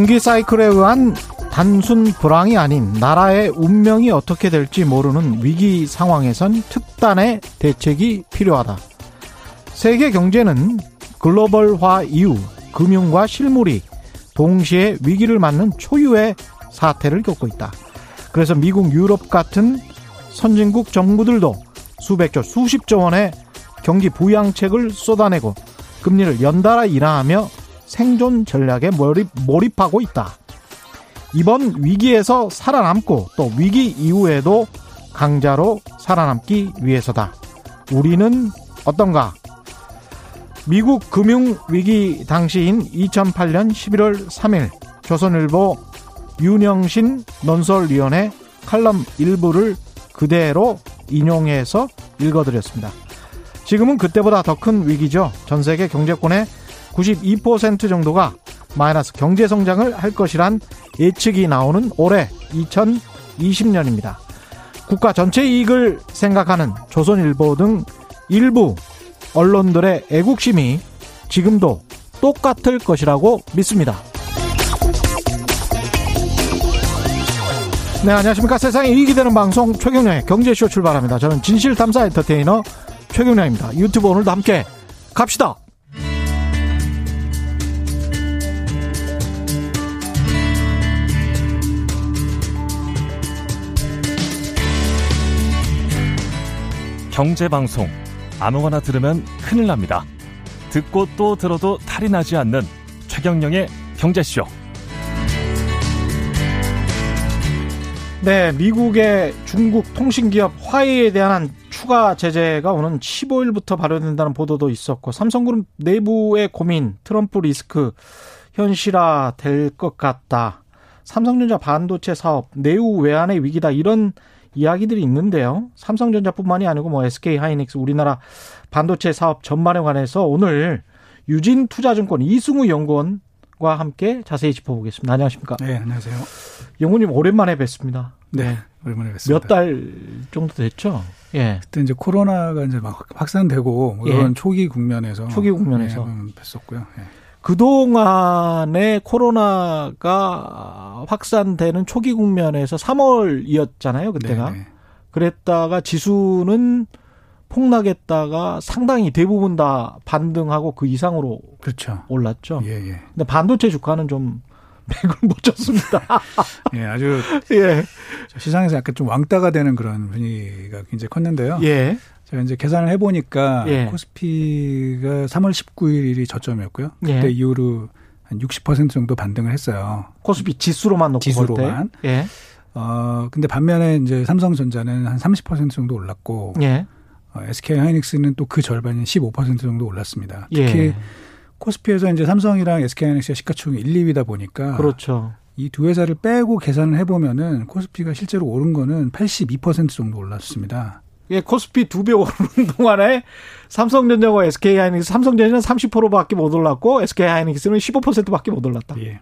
경기 사이클에 의한 단순 불황이 아닌 나라의 운명이 어떻게 될지 모르는 위기 상황에선 특단의 대책이 필요하다. 세계 경제는 글로벌화 이후 금융과 실물이 동시에 위기를 맞는 초유의 사태를 겪고 있다. 그래서 미국, 유럽 같은 선진국 정부들도 수백조, 수십조 원의 경기 부양책을 쏟아내고 금리를 연달아 인하하며 생존 전략에 몰입, 몰입하고 있다. 이번 위기에서 살아남고 또 위기 이후에도 강자로 살아남기 위해서다. 우리는 어떤가? 미국 금융위기 당시인 2008년 11월 3일 조선일보 윤영신 논설위원회 칼럼 일부를 그대로 인용해서 읽어드렸습니다. 지금은 그때보다 더 큰 위기죠. 전 세계 경제권의 92% 정도가 마이너스 경제 성장을 할 것이란 예측이 나오는 올해 2020년입니다. 국가 전체 이익을 생각하는 조선일보 등 일부 언론들의 애국심이 지금도 똑같을 것이라고 믿습니다. 네, 안녕하십니까. 세상에 이익이 되는 방송 최경련의 경제쇼 출발합니다. 저는 진실탐사 엔터테이너 최경련입니다. 유튜브 오늘도 함께 갑시다. 경제방송 아무거나 들으면 큰일 납니다. 듣고 또 들어도 탈이 나지 않는 최경영의 경제쇼. 네, 미국의 중국 통신기업 화웨이에 대한 추가 제재가 오는 15일부터 발효된다는 보도도 있었고 삼성그룹 내부의 고민, 트럼프 리스크 현실화 될 것 같다. 삼성전자 반도체 사업 내후 외환의 위기다 이런 이야기들이 있는데요. 삼성전자뿐만이 아니고 뭐 SK 하이닉스 우리나라 반도체 사업 전반에 관해서 오늘 유진 투자증권 이승우 연구원과 함께 자세히 짚어보겠습니다. 안녕하십니까? 네, 안녕하세요. 연구님 오랜만에 뵙습니다. 네, 오랜만에 뵙습니다. 몇 달 정도 됐죠? 예. 그때 이제 코로나가 이제 막 확산되고 뭐 이런 예. 초기 국면에서 초기 국면에서 네, 뵀었고요. 예. 그동안에 코로나가 확산되는 초기 국면에서 3월이었잖아요, 그때가. 네네. 그랬다가 지수는 폭락했다가 상당히 대부분 다 반등하고 그 이상으로 그렇죠. 올랐죠. 예, 예. 근데 반도체 주가는 좀 맥을 못 쳤습니다. 예, 아주 예. 시장에서 약간 좀 왕따가 되는 그런 분위기가 굉장히 컸는데요. 예. 제가 이제 계산을 해보니까 예. 코스피가 3월 19일이 저점이었고요. 그때 예. 이후로 한 60% 정도 반등을 했어요. 코스피 지수로만 놓고 지수로만. 예. 어 근데 반면에 이제 삼성전자는 한 30% 정도 올랐고 예. 어, SK 하이닉스는 또 그 절반인 15% 정도 올랐습니다. 특히 예. 코스피에서 이제 삼성이랑 SK 하이닉스가 시가총액 1, 2위다 보니까 그렇죠. 이두 회사를 빼고 계산을 해보면은 코스피가 실제로 오른 거는 82% 정도 올랐습니다. 예, 코스피 두 배 오르는 동안에 삼성전자와 SK 하이닉스, 삼성전자는 30%밖에 못 올랐고 SK 하이닉스는 15%밖에 못 올랐다. 예.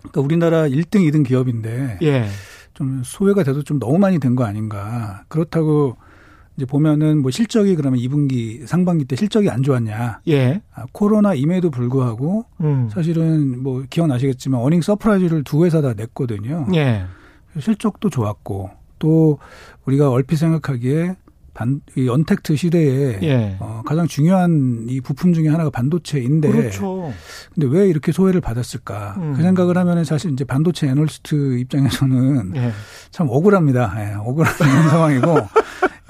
그러니까 우리나라 1등, 2등 기업인데 예. 좀 소외가 돼도 좀 너무 많이 된 거 아닌가. 그렇다고 이제 보면은 뭐 실적이 그러면 2분기 상반기 때 실적이 안 좋았냐? 예. 아, 코로나 임에도 불구하고 음. 사실은 뭐 기억나시겠지만 earning surprise를 두 회사 다 냈거든요. 예. 실적도 좋았고 또 우리가 얼핏 생각하기에 반, 이 언택트 시대에 예. 어, 가장 중요한 이 부품 중에 하나가 반도체인데 그렇죠. 근데 왜 이렇게 소외를 받았을까? 음. 그 생각을 하면은 사실 이제 반도체 애널리스트 입장에서는 예. 참 억울합니다. 예, 억울한 상황이고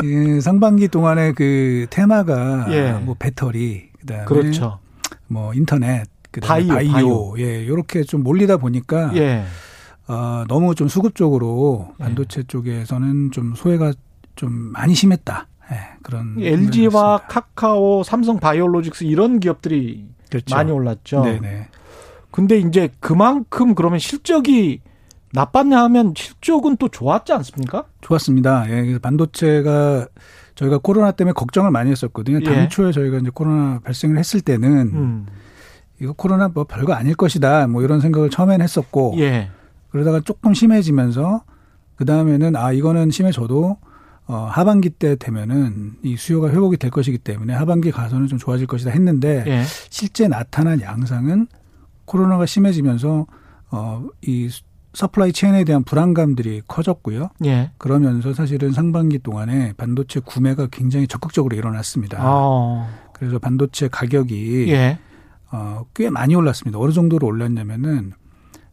이 상반기 동안에 그 테마가 예. 뭐 배터리 그다음에 그렇죠. 뭐 인터넷 그다음에 바이오, 바이오, 예 요렇게 좀 몰리다 보니까 예. 어, 너무 좀 수급적으로 반도체 예. 쪽에서는 좀 소외가 좀 많이 심했다. 예, 그런 LG와 카카오, 삼성 바이오로직스 이런 기업들이 그렇죠. 많이 올랐죠. 네네. 근데 이제 그만큼 그러면 실적이 나빴냐 하면 실적은 또 좋았지 않습니까? 좋았습니다. 예, 반도체가 저희가 코로나 때문에 걱정을 많이 했었거든요. 예. 당초에 저희가 이제 코로나 발생을 했을 때는 음. 이거 코로나 뭐 별거 아닐 것이다. 뭐 이런 생각을 처음엔 했었고 예. 그러다가 조금 심해지면서 그 다음에는 아 이거는 심해져도 어, 하반기 때 되면은 이 수요가 회복이 될 것이기 때문에 하반기 가서는 좀 좋아질 것이다 했는데 예. 실제 나타난 양상은 코로나가 심해지면서 어 이 supply chain에 대한 불안감들이 커졌고요. 예. 그러면서 사실은 상반기 동안에 반도체 구매가 굉장히 적극적으로 일어났습니다. 어. 그래서 반도체 가격이 예. 어, 꽤 많이 올랐습니다. 어느 정도로 올랐냐면은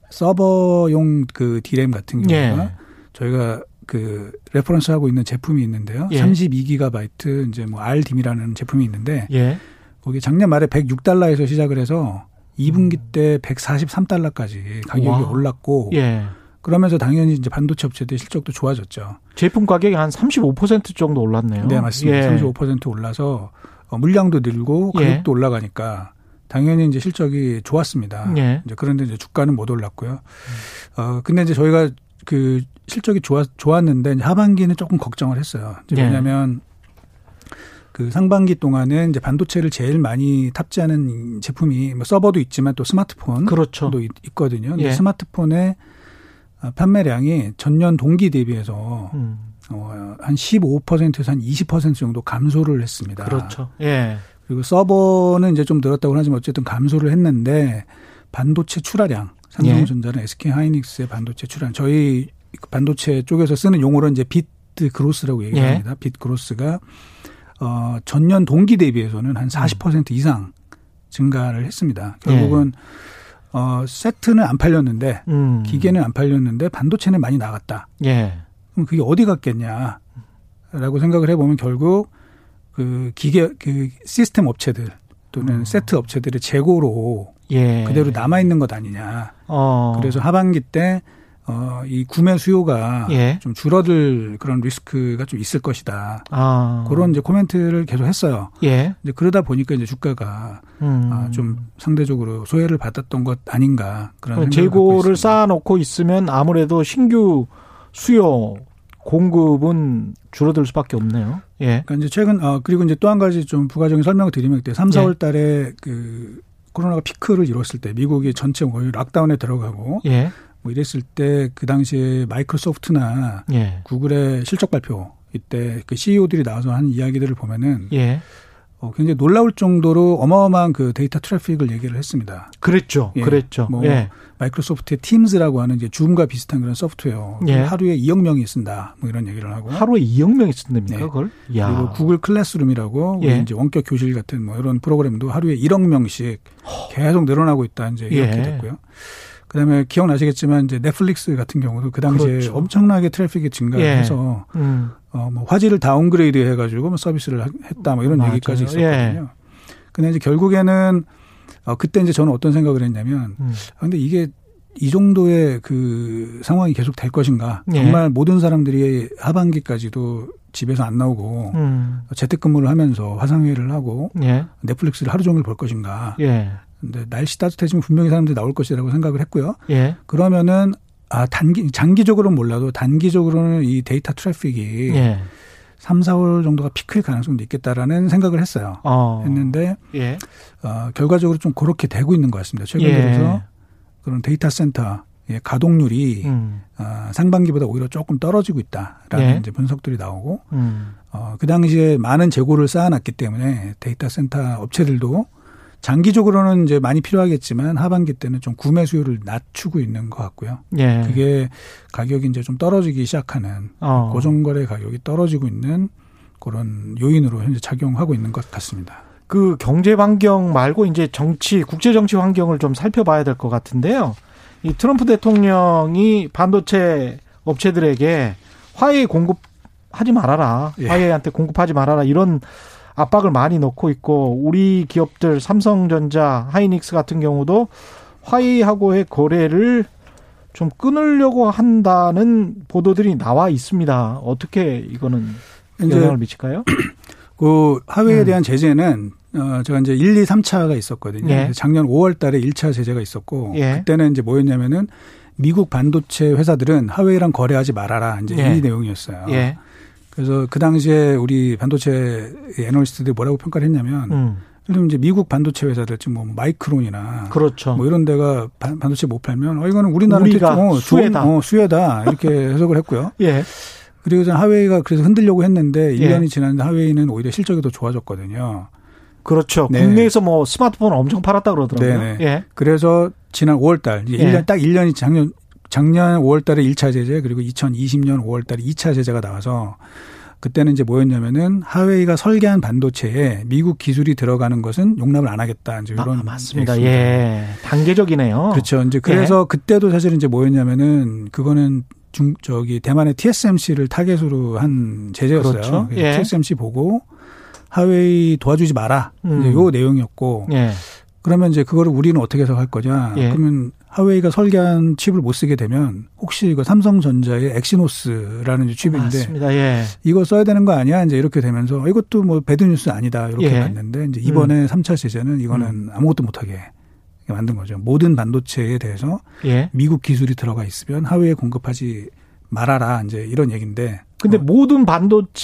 서버용 그 디램 같은 경우가 예. 저희가 그 reference 하고 있는 제품이 있는데요. 예. 32기가바이트 이제 뭐 RDIMM이라는 제품이 있는데 예. 거기 작년 말에 106달러에서 시작을 해서 2분기 음. 때 143달러까지 가격이 와. 올랐고 예. 그러면서 당연히 이제 반도체 업체들 실적도 좋아졌죠. 제품 가격이 한 35% 정도 올랐네요. 네, 맞습니다. 예. 35% 올라서 어, 물량도 늘고 예. 가격도 예. 올라가니까 당연히 이제 실적이 좋았습니다. 예. 이제 그런데 이제 주가는 못 올랐고요. 어 근데 이제 저희가 그 실적이 좋았 좋았는데 하반기는 조금 걱정을 했어요. 예. 왜냐하면 그 상반기 동안은 이제 반도체를 제일 많이 탑재하는 제품이 뭐 서버도 있지만 또 스마트폰도 그렇죠. 있거든요. 근데 예. 스마트폰의 판매량이 전년 동기 대비해서 음. 어, 한 15%에서 한 20% 정도 감소를 했습니다. 그렇죠. 예. 그리고 서버는 이제 좀 늘었다고 하지만 어쨌든 감소를 했는데 반도체 출하량 삼성전자는 예. SK 하이닉스의 반도체 출하량 저희 반도체 쪽에서 쓰는 용어로 이제 비트 그로스라고 얘기합니다. 예. 비트 그로스가 어, 전년 동기 대비해서는 한 40% 음. 이상 증가를 했습니다. 결국은 예. 어, 세트는 안 팔렸는데 음. 기계는 안 팔렸는데 반도체는 많이 나갔다. 예. 그럼 그게 어디 갔겠냐라고 생각을 해보면 결국 그 기계 그 시스템 업체들 또는 음. 세트 업체들의 재고로 예. 그대로 남아 있는 것 아니냐. 어. 그래서 하반기 때 어, 이 구매 수요가 예. 좀 줄어들 그런 리스크가 좀 있을 것이다. 아. 그런 이제 코멘트를 계속 했어요. 예. 이제 그러다 보니까 이제 주가가 음. 아, 좀 상대적으로 소외를 받았던 것 아닌가 그런 재고를 쌓아놓고 있으면 아무래도 신규 수요 공급은 줄어들 수밖에 없네요. 예. 그러니까 이제 최근 어 그리고 이제 또 한 가지 좀 부가적인 설명을 드리면 그때 3, 4월 달에 그 코로나가 피크를 이뤘을 때 미국이 전체 거의 lockdown에 들어가고 예. 뭐 이랬을 때 그 당시에 마이크로소프트나 예. 구글의 실적 발표 이때 그 CEO들이 나와서 한 이야기들을 보면은 예. 어, 굉장히 놀라울 정도로 어마어마한 그 데이터 트래픽을 얘기를 했습니다. 그랬죠. 예. 그랬죠. 뭐 예. 마이크로소프트의 팀즈라고 하는 이제 줌과 비슷한 그런 소프트웨어 예. 하루에 2억 명이 쓴다. 뭐 이런 얘기를 하고 하루에 2억 명이 쓴답니까? 네. 그걸? 야. 그리고 구글 클래스룸이라고 예. 이제 원격 교실 같은 뭐 이런 프로그램도 하루에 1억 명씩 계속 늘어나고 있다. 이제 이렇게 예. 됐고요. 그다음에 기억나시겠지만 이제 넷플릭스 같은 경우도 그 당시에 그렇죠. 엄청나게 트래픽이 증가해서 예. 음. 어뭐 화질을 downgrade 해가지고 뭐 서비스를 했다 뭐 이런 맞아요. 얘기까지 있었거든요. 예. 근데 이제 결국에는 어 그때 이제 저는 어떤 생각을 했냐면 음. 아 근데 이게 이 정도의 그 상황이 계속 될 것인가? 예. 정말 모든 사람들이 하반기까지도 집에서 안 나오고 음. 재택근무를 하면서 화상회의를 하고 예. 넷플릭스를 하루 종일 볼 것인가? 예. 근데 날씨 따뜻해지면 분명히 사람들이 나올 것이라고 생각을 했고요. 예. 그러면은 아 단기 장기적으로는 몰라도 단기적으로는 이 데이터 트래픽이 예. 3, 4월 정도가 피크일 가능성도 있겠다라는 생각을 했어요. 어. 했는데 예. 어, 결과적으로 좀 그렇게 되고 있는 것 같습니다. 최근 예. 들어서 그런 데이터 센터 의 가동률이 음. 어, 상반기보다 오히려 조금 떨어지고 있다라는 예. 이제 분석들이 나오고 음. 어, 그 당시에 많은 재고를 쌓아놨기 때문에 데이터 센터 업체들도 장기적으로는 이제 많이 필요하겠지만 하반기 때는 좀 구매 수요를 낮추고 있는 것 같고요. 예. 그게 가격이 이제 좀 떨어지기 시작하는 어. 고정거래 가격이 떨어지고 있는 그런 요인으로 현재 작용하고 있는 것 같습니다. 그 경제 환경 말고 이제 정치 국제 정치 환경을 좀 살펴봐야 될 것 같은데요. 이 트럼프 대통령이 반도체 업체들에게 화해 공급하지 말아라. 예. 화해한테 공급하지 말아라. 이런 압박을 많이 넣고 있고 우리 기업들 삼성전자, 하이닉스 같은 경우도 화이하고의 거래를 좀 끊으려고 한다는 보도들이 나와 있습니다. 어떻게 이거는 영향을 미칠까요? 그 하웨이에 음. 대한 제재는 어 제가 이제 1, 2, 3차가 있었거든요. 예. 작년 5월 달에 1차 제재가 있었고 예. 그때는 이제 뭐였냐면은 미국 반도체 회사들은 하웨이랑 거래하지 말아라. 이제 예. 이 내용이었어요. 예. 그래서 그 당시에 우리 반도체 애널리스트들이 뭐라고 평가를 했냐면 음. 예를 들면 이제 미국 반도체 회사들 지금 뭐 마이크론이나 그렇죠. 뭐 이런 데가 반도체 못 팔면 어 이거는 우리나라 우리가 어, 수혜다. 어, 수혜다 이렇게 해석을 했고요. 예. 그리고 하웨이가 그래서 흔들려고 했는데 1년이 예. 지났는데 하웨이는 오히려 실적이 더 좋아졌거든요. 그렇죠. 네. 국내에서 뭐 스마트폰 엄청 팔았다 그러더라고요. 네네. 예. 그래서 지난 5월 달, 예. 1년, 딱 1년이 작년, 작년 5월 달에 1차 제재, 그리고 2020년 5월 달에 2차 제재가 나와서 그때는 이제 뭐였냐면은 하웨이가 설계한 반도체에 미국 기술이 들어가는 것은 용납을 안 하겠다. 이제 이런 아, 맞습니다. 예. 단계적이네요. 그렇죠. 이제 그래서 예. 그때도 사실 이제 뭐였냐면은 그거는 중 저기 대만의 TSMC를 타겟으로 한 제재였어요. 그렇죠. 예. TSMC 보고 하웨이 도와주지 마라. 음. 이제 요 내용이었고. 예. 그러면 이제 그거를 우리는 어떻게 해서 할 거냐? 예. 그러면 하웨이가 설계한 칩을 못 쓰게 되면 혹시 이거 삼성전자의 엑시노스라는 칩인데 맞습니다. 예. 이거 써야 되는 거 아니야? 이제 이렇게 되면서 이것도 뭐 배드 뉴스 아니다 이렇게 예. 봤는데 이제 이번에 음. 3차 제재는 이거는 음. 아무것도 못하게 만든 거죠. 모든 반도체에 대해서 예. 미국 기술이 들어가 있으면 하웨이에 공급하지 말아라 이제 이런 얘기인데. 근데 어. 모든 반도체가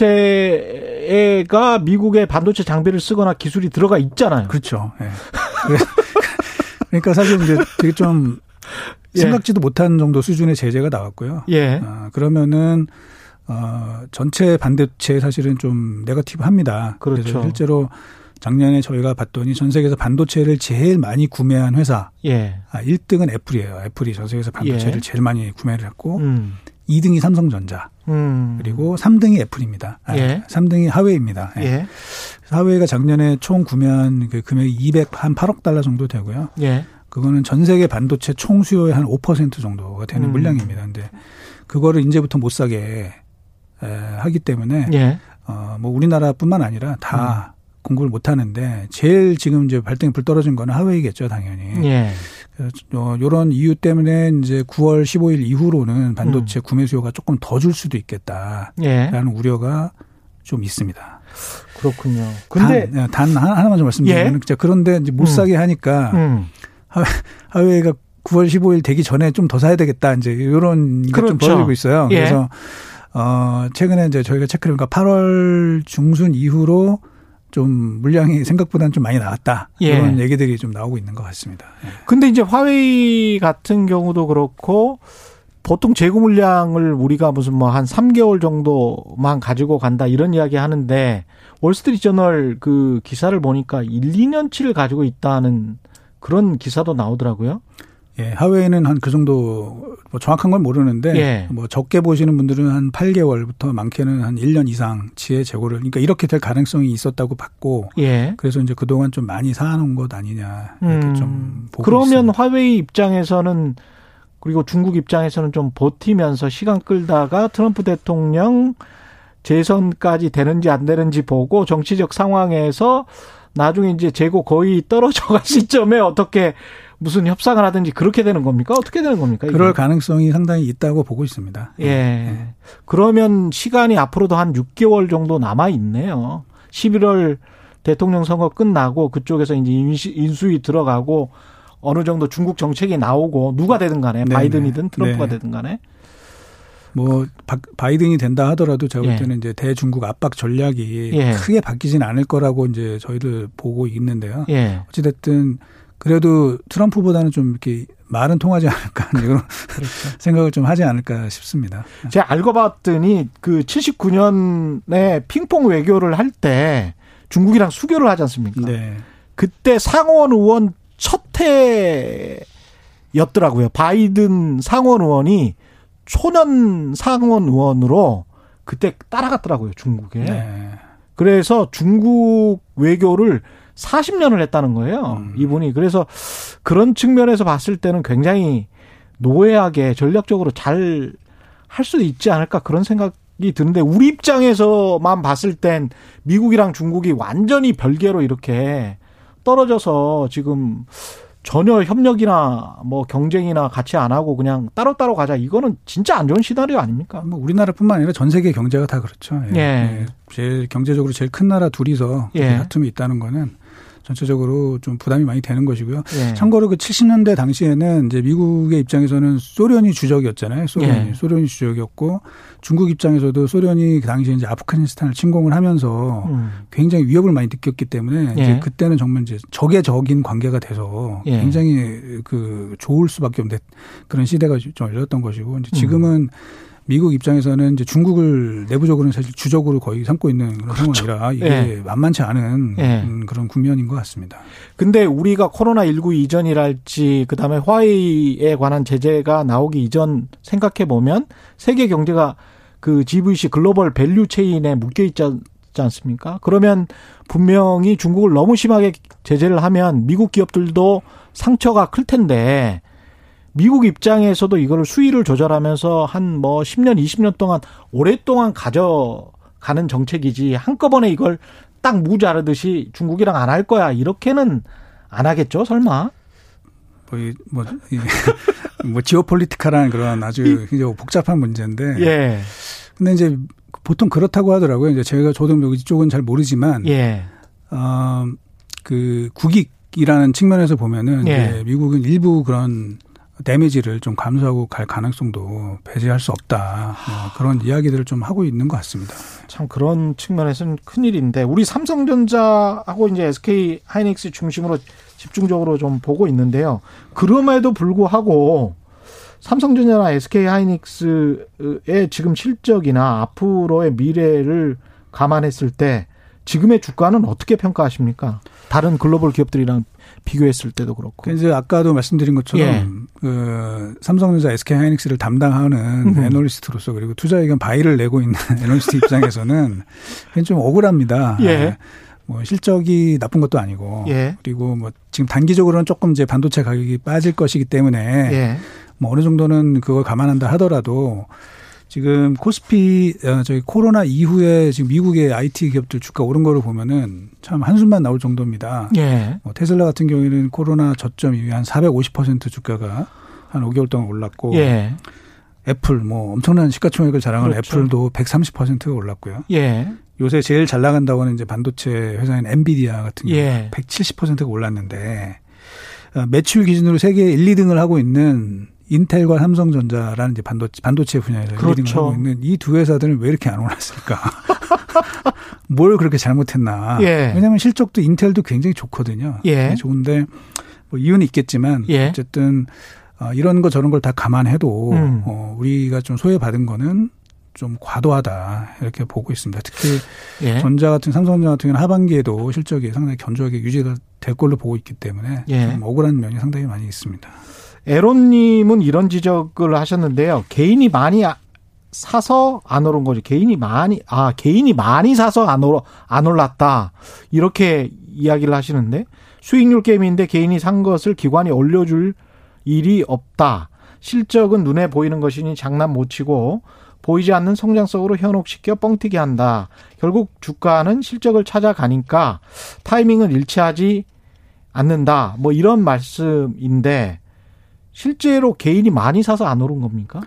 미국의 반도체 장비를 쓰거나 기술이 들어가 있잖아요. 그렇죠. 예. 그러니까 사실 이제 되게 좀 예. 생각지도 못한 정도 수준의 제재가 나왔고요. 예. 어, 그러면은 어, 전체 반도체 사실은 좀 네거티브합니다. 그렇죠. 그래서 실제로 작년에 저희가 봤더니 전 세계에서 반도체를 제일 많이 구매한 회사. 예. 아, 1등은 애플이에요. 애플이 전 세계에서 반도체를 예. 제일 많이 구매를 했고 음. 2등이 삼성전자. 음. 그리고 3등이 애플입니다. 아, 예. 3등이 하웨이입니다. 예. 예. 하웨이가 작년에 총 구매한 그 금액이 200한 8억 달러 정도 되고요. 예. 그거는 전 세계 반도체 총 수요의 한 5% 정도가 되는 음. 물량입니다. 근데 그거를 이제부터 못 사게 에, 하기 때문에 예. 어, 뭐 우리나라뿐만 아니라 다 음. 공급을 못 하는데 제일 지금 이제 발등에 불 떨어진 거는 하웨이겠죠, 당연히. 예. 어, 요런 이유 때문에 이제 9월 15일 이후로는 반도체 음. 구매 수요가 조금 더 줄 수도 있겠다라는 예. 우려가 좀 있습니다. 그렇군요. 근데 단, 예, 단 하나만 좀 말씀드리면 예? 그런데 이제 못 음. 사게 하니까 음. 하웨이가 9월 15일 되기 전에 좀 더 사야 되겠다 이제 이런 그렇죠. 게좀 벌어지고 있어요. 예. 그래서 어 최근에 이제 저희가 체크를 해보니까 8월 중순 이후로 좀 물량이 생각보다는 좀 많이 나왔다. 예. 이런 얘기들이 좀 나오고 있는 것 같습니다. 예. 근데 이제 화웨이 같은 경우도 그렇고 보통 재고 물량을 우리가 무슨 뭐 한 3개월 정도만 가지고 간다 이런 이야기 하는데 월스트리트 저널 그 기사를 보니까 1, 2년치를 가지고 있다는 그런 기사도 나오더라고요. 예, 하웨이는 한 그 정도 뭐 정확한 건 모르는데 예. 뭐 적게 보시는 분들은 한 8개월부터 많게는 한 1년 이상치의 재고를 그러니까 이렇게 될 가능성이 있었다고 봤고 예. 그래서 이제 그동안 좀 많이 사놓은 것 아니냐 이렇게 음. 좀 보고 그러면 있습니다. 화웨이 입장에서는 그리고 중국 입장에서는 좀 버티면서 시간 끌다가 트럼프 대통령 재선까지 되는지 안 되는지 보고 정치적 상황에서 나중에 이제 재고 거의 떨어져 갈 시점에 어떻게 무슨 협상을 하든지 그렇게 되는 겁니까? 어떻게 되는 겁니까? 그럴 이게? 가능성이 상당히 있다고 보고 있습니다. 예. 네. 그러면 시간이 앞으로도 한 6개월 정도 남아 있네요. 11월 대통령 선거 끝나고 그쪽에서 이제 인수위 들어가고 어느 정도 중국 정책이 나오고 누가 되든 간에 네 바이든이든 트럼프가 네. 되든 간에 뭐 바이든이 된다 하더라도 제가 볼 예. 때는 예. 이제 대중국 압박 전략이 예. 크게 바뀌지는 않을 거라고 이제 저희들 보고 있는데요. 예. 어찌됐든 그래도 트럼프보다는 좀 이렇게 말은 통하지 않을까 이런 그렇죠. 생각을 좀 하지 않을까 싶습니다. 제가 알고 봤더니 그 79년에 핑퐁 외교를 할 때 중국이랑 수교를 하지 않습니까? 네. 그때 상원 의원 첫 해였더라고요. 바이든 상원 의원이 초년 상원 의원으로 그때 따라갔더라고요, 중국에. 네. 그래서 중국 외교를 40년을 했다는 거예요. 음. 이분이. 그래서 그런 측면에서 봤을 때는 굉장히 노예하게 전략적으로 잘 할 수도 있지 않을까 그런 생각이 드는데 우리 입장에서만 봤을 땐 미국이랑 중국이 완전히 별개로 이렇게 떨어져서 지금 전혀 협력이나 뭐 경쟁이나 같이 안 하고 그냥 따로따로 가자. 이거는 진짜 안 좋은 시나리오 아닙니까? 뭐 우리나라뿐만 아니라 전 세계 경제가 다 그렇죠. 예. 예. 예. 제일 경제적으로 제일 큰 나라 둘이서 예. 다툼이 있다는 거는 전체적으로 좀 부담이 많이 되는 것이고요. 예. 참고로 그 70년대 당시에는 이제 미국의 입장에서는 소련이 주적이었잖아요. 소련이 예. 소련이 주적이었고 중국 입장에서도 소련이 그 당시에 이제 아프가니스탄을 침공을 하면서 음. 굉장히 위협을 많이 느꼈기 때문에 예. 이제 그때는 정말 이제 적의 적인 관계가 돼서 예. 굉장히 그 좋을 수밖에 없는 그런 시대가 좀 열렸던 것이고 이제 지금은 음. 미국 입장에서는 이제 중국을 내부적으로는 사실 주적으로 거의 삼고 있는 그런 그렇죠. 상황이라 이게 네. 만만치 않은 네. 그런 국면인 것 같습니다. 근데 우리가 코로나 19 이전이랄지 그다음에 화웨이에 관한 제재가 나오기 이전 생각해 보면 세계 경제가 그 GVC global value chain에 묶여 있지 않습니까? 그러면 분명히 중국을 너무 심하게 제재를 하면 미국 기업들도 상처가 클 텐데 미국 입장에서도 이거를 수위를 조절하면서 한 뭐 10년, 20년 동안 오랫동안 가져가는 정책이지 한꺼번에 이걸 딱 무자르듯이 중국이랑 안 할 거야. 이렇게는 안 하겠죠, 설마? 뭐, 뭐, 뭐, 지오폴리티카라는 그런 아주 굉장히 복잡한 문제인데. 예. 근데 이제 보통 그렇다고 하더라고요. 이제 제가 저도 이쪽은 잘 모르지만. 예. 어, 그 국익이라는 측면에서 보면은 예. 미국은 일부 그런 데미지를 좀 감수하고 갈 가능성도 배제할 수 없다. 뭐 그런 이야기들을 좀 하고 있는 것 같습니다. 참 그런 측면에서는 큰일인데 우리 삼성전자하고 이제 SK 하이닉스 중심으로 집중적으로 좀 보고 있는데요. 그럼에도 불구하고 삼성전자나 SK 하이닉스의 지금 실적이나 앞으로의 미래를 감안했을 때 지금의 주가는 어떻게 평가하십니까? 다른 글로벌 기업들이랑 비교했을 때도 그렇고. 이제 아까도 말씀드린 것처럼 예. 그 삼성전자, SK 하이닉스를 담당하는 음. 애널리스트로서 그리고 투자 의견 바이를 내고 있는 애널리스트 입장에서는 좀 억울합니다. 예. 뭐 실적이 나쁜 것도 아니고 예. 그리고 뭐 지금 단기적으로는 조금 이제 반도체 가격이 빠질 것이기 때문에 예. 뭐 어느 정도는 그걸 감안한다 하더라도 지금 코스피 어, 저희 코로나 이후에 지금 미국의 IT 기업들 주가 오른 거를 보면은 참 한숨만 나올 정도입니다. 예. 뭐 테슬라 같은 경우에는 코로나 저점 이후에 한 450% 주가가 한 5개월 동안 올랐고 예. 애플 뭐 엄청난 시가총액을 자랑하는 그렇죠. 애플도 130%가 올랐고요. 예. 요새 제일 잘 나간다고 하는 이제 반도체 회사인 엔비디아 같은 경우 예. 170%가 올랐는데 어, 매출 기준으로 세계 1, 2등을 하고 있는 인텔과 삼성전자라는 이제 반도체, 반도체 분야에서 그렇죠. leading을 하고 있는 이 두 회사들은 왜 이렇게 안 올랐을까? 뭘 그렇게 잘못했나? 예. 왜냐하면 실적도 인텔도 굉장히 좋거든요. 예. 좋은데 뭐 이유는 있겠지만 예. 어쨌든 어, 이런 거 저런 걸 다 감안해도 음. 어, 우리가 좀 소외받은 거는 좀 과도하다 이렇게 보고 있습니다. 특히 예. 전자 같은 삼성전자 같은 경우는 하반기에도 실적이 상당히 견조하게 유지가 될 걸로 보고 있기 때문에 예. 좀 억울한 면이 상당히 많이 있습니다. 에론님은 이런 지적을 하셨는데요. 개인이 많이 사서 안 오른 거죠. 개인이 많이 아 개인이 많이 사서 안 오르 안 올랐다 이렇게 이야기를 하시는데 수익률 게임인데 개인이 산 것을 기관이 올려줄 일이 없다. 실적은 눈에 보이는 것이니 장난 못 치고 보이지 않는 성장 속으로 현혹시켜 뻥튀기 한다. 결국 주가는 실적을 찾아가니까 타이밍을 일치하지 않는다. 뭐 이런 말씀인데 실제로 개인이 많이 사서 안 오른 겁니까?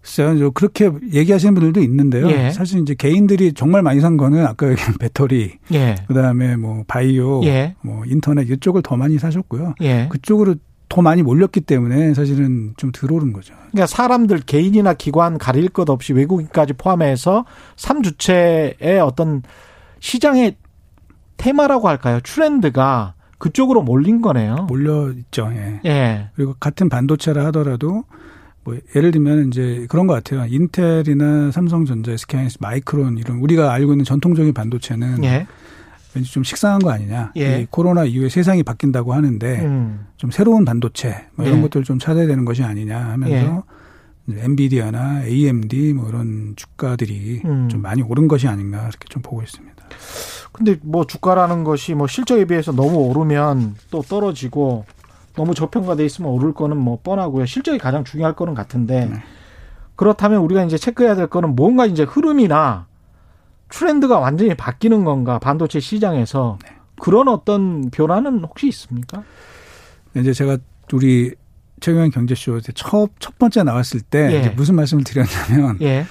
글쎄요, 그렇게 얘기하시는 분들도 있는데요. 예. 사실 이제 개인들이 정말 많이 산 거는 아까 얘기한 배터리, 예. 그 다음에 뭐 바이오, 예. 뭐 인터넷 이쪽을 더 많이 사셨고요. 예. 그쪽으로 더 많이 몰렸기 때문에 사실은 좀 들어오른 거죠. 그러니까 사람들 개인이나 기관 가릴 것 없이 외국인까지 포함해서 3주체의 어떤 시장의 테마라고 할까요? 트렌드가 그쪽으로 몰린 거네요. 몰려 있죠. 예. 예. 그리고 같은 반도체라 하더라도 뭐 예를 들면 이제 그런 것 같아요. 인텔이나 삼성전자, SK하이닉스, 마이크론 이런 우리가 알고 있는 전통적인 반도체는 예. 왠지 좀 식상한 거 아니냐. 예. 이 코로나 이후에 세상이 바뀐다고 하는데 음. 좀 새로운 반도체 뭐 이런 예. 것들 좀 찾아야 되는 것이 아니냐 하면서 예. 엔비디아나 AMD 뭐 이런 주가들이 음. 좀 많이 오른 것이 아닌가 이렇게 좀 보고 있습니다. 근데 뭐 주가라는 것이 뭐 실적에 비해서 너무 오르면 또 떨어지고 너무 저평가돼 있으면 오를 거는 뭐 뻔하고요. 실적이 가장 중요할 거는 같은데 네. 그렇다면 우리가 이제 체크해야 될 거는 뭔가 이제 흐름이나 트렌드가 완전히 바뀌는 건가 반도체 시장에서 네. 그런 어떤 변화는 혹시 있습니까? 이제 제가 우리 최경영 경제쇼 첫, 첫 번째 나왔을 때 예. 무슨 말씀을 드렸냐면 예.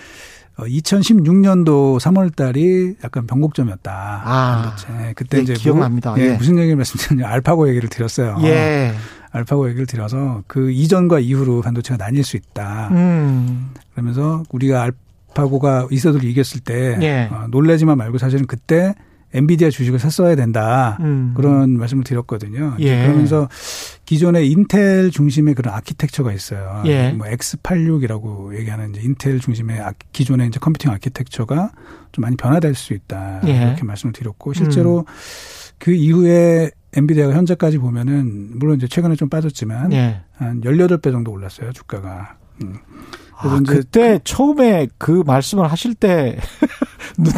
2016년도 어, 3월 달이 약간 변곡점이었다. 아, 반도체. 그때 네, 이제 기억납니다. 뭐, 예, 예. 무슨 얘기를 말씀드렸냐. 알파고 얘기를 드렸어요. 예. 알파고 얘기를 드려서 그 이전과 이후로 반도체가 나뉠 수 있다. 음. 그러면서 우리가 알파고가 이세돌 이겼을 때 예. 어, 놀래지만 말고 사실은 그때 엔비디아 주식을 샀어야 된다. 음. 그런 말씀을 드렸거든요. 예. 그러면서 기존에 인텔 중심의 그런 아키텍처가 있어요. 예. 뭐 X86이라고 얘기하는 이제 인텔 중심의 아, 기존의 이제 컴퓨팅 아키텍처가 좀 많이 변화될 수 있다. 예. 이렇게 말씀을 드렸고 실제로 음. 그 이후에 엔비디아가 현재까지 보면은 물론 이제 최근에 좀 빠졌지만 예. 한 18배 정도 올랐어요, 주가가. 음. 아, 그때 그, 처음에 그 말씀을 하실 때 눈,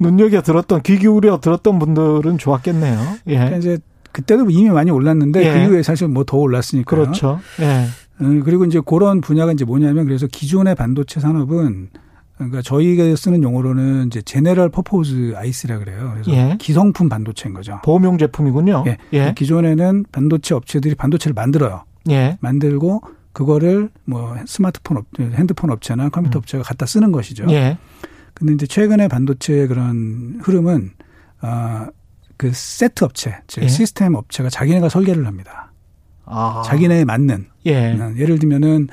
눈여겨 들었던 귀 기울여 들었던 분들은 좋았겠네요. 예. 그러니까 이제 그때도 이미 많이 올랐는데 예. 그 이후에 사실 뭐 더 올랐으니까. 그렇죠. 예. 음, 그리고 이제 그런 분야가 이제 뭐냐면 그래서 기존의 반도체 산업은 그러니까 저희가 쓰는 용어로는 이제 제네럴 퍼포즈 아이스라 그래요. 그래서 예. 기성품 반도체인 거죠. 보험용 제품이군요. 예. 예. 기존에는 반도체 업체들이 반도체를 만들어요. 예. 만들고 그거를 뭐 스마트폰 업, 핸드폰 업체나 컴퓨터 음. 업체가 갖다 쓰는 것이죠. 예. 근데 이제 최근에 반도체의 그런 흐름은 아 그 세트 업체, 즉 예. 시스템 업체가 자기네가 설계를 합니다. 아. 자기네에 맞는. 예. 예를 들면은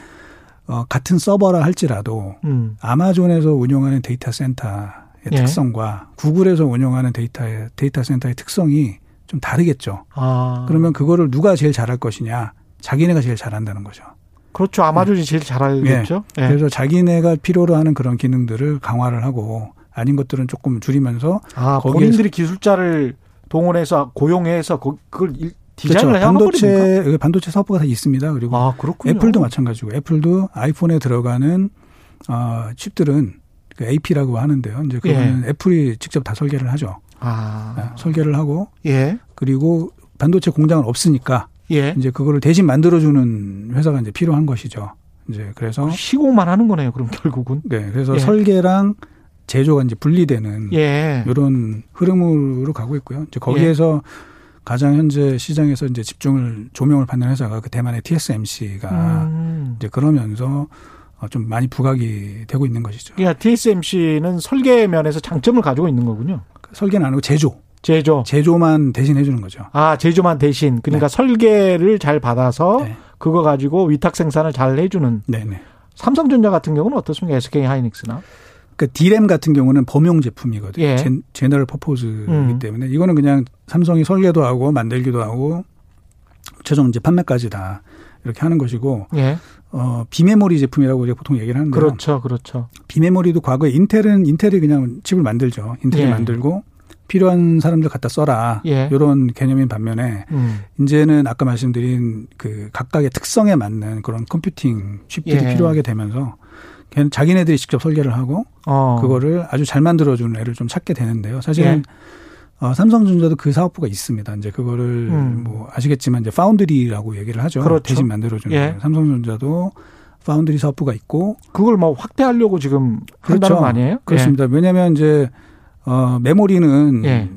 어, 같은 서버라 할지라도 음. 아마존에서 운영하는 데이터 센터의 예. 특성과 구글에서 운영하는 데이터의 데이터 센터의 특성이 좀 다르겠죠. 아. 그러면 그거를 누가 제일 잘할 것이냐? 자기네가 제일 잘한다는 거죠. 그렇죠. 아마존이 네. 제일 잘 알겠죠. 네. 네. 그래서 자기네가 필요로 하는 그런 기능들을 강화를 하고 아닌 것들은 조금 줄이면서 아, 본인들이 기술자를 동원해서 고용해서 그걸 디자인을 그렇죠. 반도체 반도체 사업부가 다 있습니다. 그리고 아, 애플도 마찬가지고 애플도 아이폰에 들어가는 어, 칩들은 그 AP라고 하는데요. 이제 그거는 예. 애플이 직접 다 설계를 하죠. 아. 네, 설계를 하고 예. 그리고 반도체 공장은 없으니까 예. 이제 그거를 대신 만들어주는 회사가 이제 필요한 것이죠. 이제 그래서 시공만 하는 거네요. 그럼 결국은. 네, 그래서 예. 설계랑 제조가 이제 분리되는 예. 이런 흐름으로 가고 있고요. 이제 거기에서 예. 가장 현재 시장에서 이제 집중을 조명을 받는 회사가 그 대만의 TSMC가 음. 이제 그러면서 어, 좀 많이 부각이 되고 있는 것이죠. 그러니까 TSMC는 설계 면에서 장점을 가지고 있는 거군요. 설계는 아니고 제조. 제조. 제조만 대신 해주는 거죠. 아, 제조만 대신. 그러니까 네. 설계를 잘 받아서 네. 그거 가지고 위탁 생산을 잘 해주는. 네네. 네. 삼성전자 같은 경우는 어떻습니까? SK 하이닉스나? 그 디램 같은 경우는 범용 제품이거든요. 예. 제, 너럴 퍼포즈이기 음. 때문에 이거는 그냥 삼성이 설계도 하고 만들기도 하고 최종 이제 판매까지 다 이렇게 하는 것이고 예. 어 비메모리 제품이라고 우리가 보통 얘기를 하는데 그렇죠, 그렇죠. 비메모리도 과거에 인텔은 인텔이 그냥 칩을 만들죠. 인텔이 예. 만들고 필요한 사람들 갖다 써라. 예. 이런 개념인 반면에 음. 이제는 아까 말씀드린 그 각각의 특성에 맞는 그런 컴퓨팅 칩들이 예. 필요하게 되면서 자기네들이 직접 설계를 하고 어. 그거를 아주 잘 만들어주는 애를 좀 찾게 되는데요. 사실은 예. 어, 삼성전자도 그 사업부가 있습니다. 이제 그거를 음. 뭐 아시겠지만 이제 파운드리라고 얘기를 하죠. 그렇죠. 대신 만들어주는 예. 삼성전자도 파운드리 사업부가 있고 그걸 뭐 확대하려고 지금 그렇죠. 한다는 거 아니에요? 그렇습니다. 예. 왜냐하면 이제 어, 메모리는 예.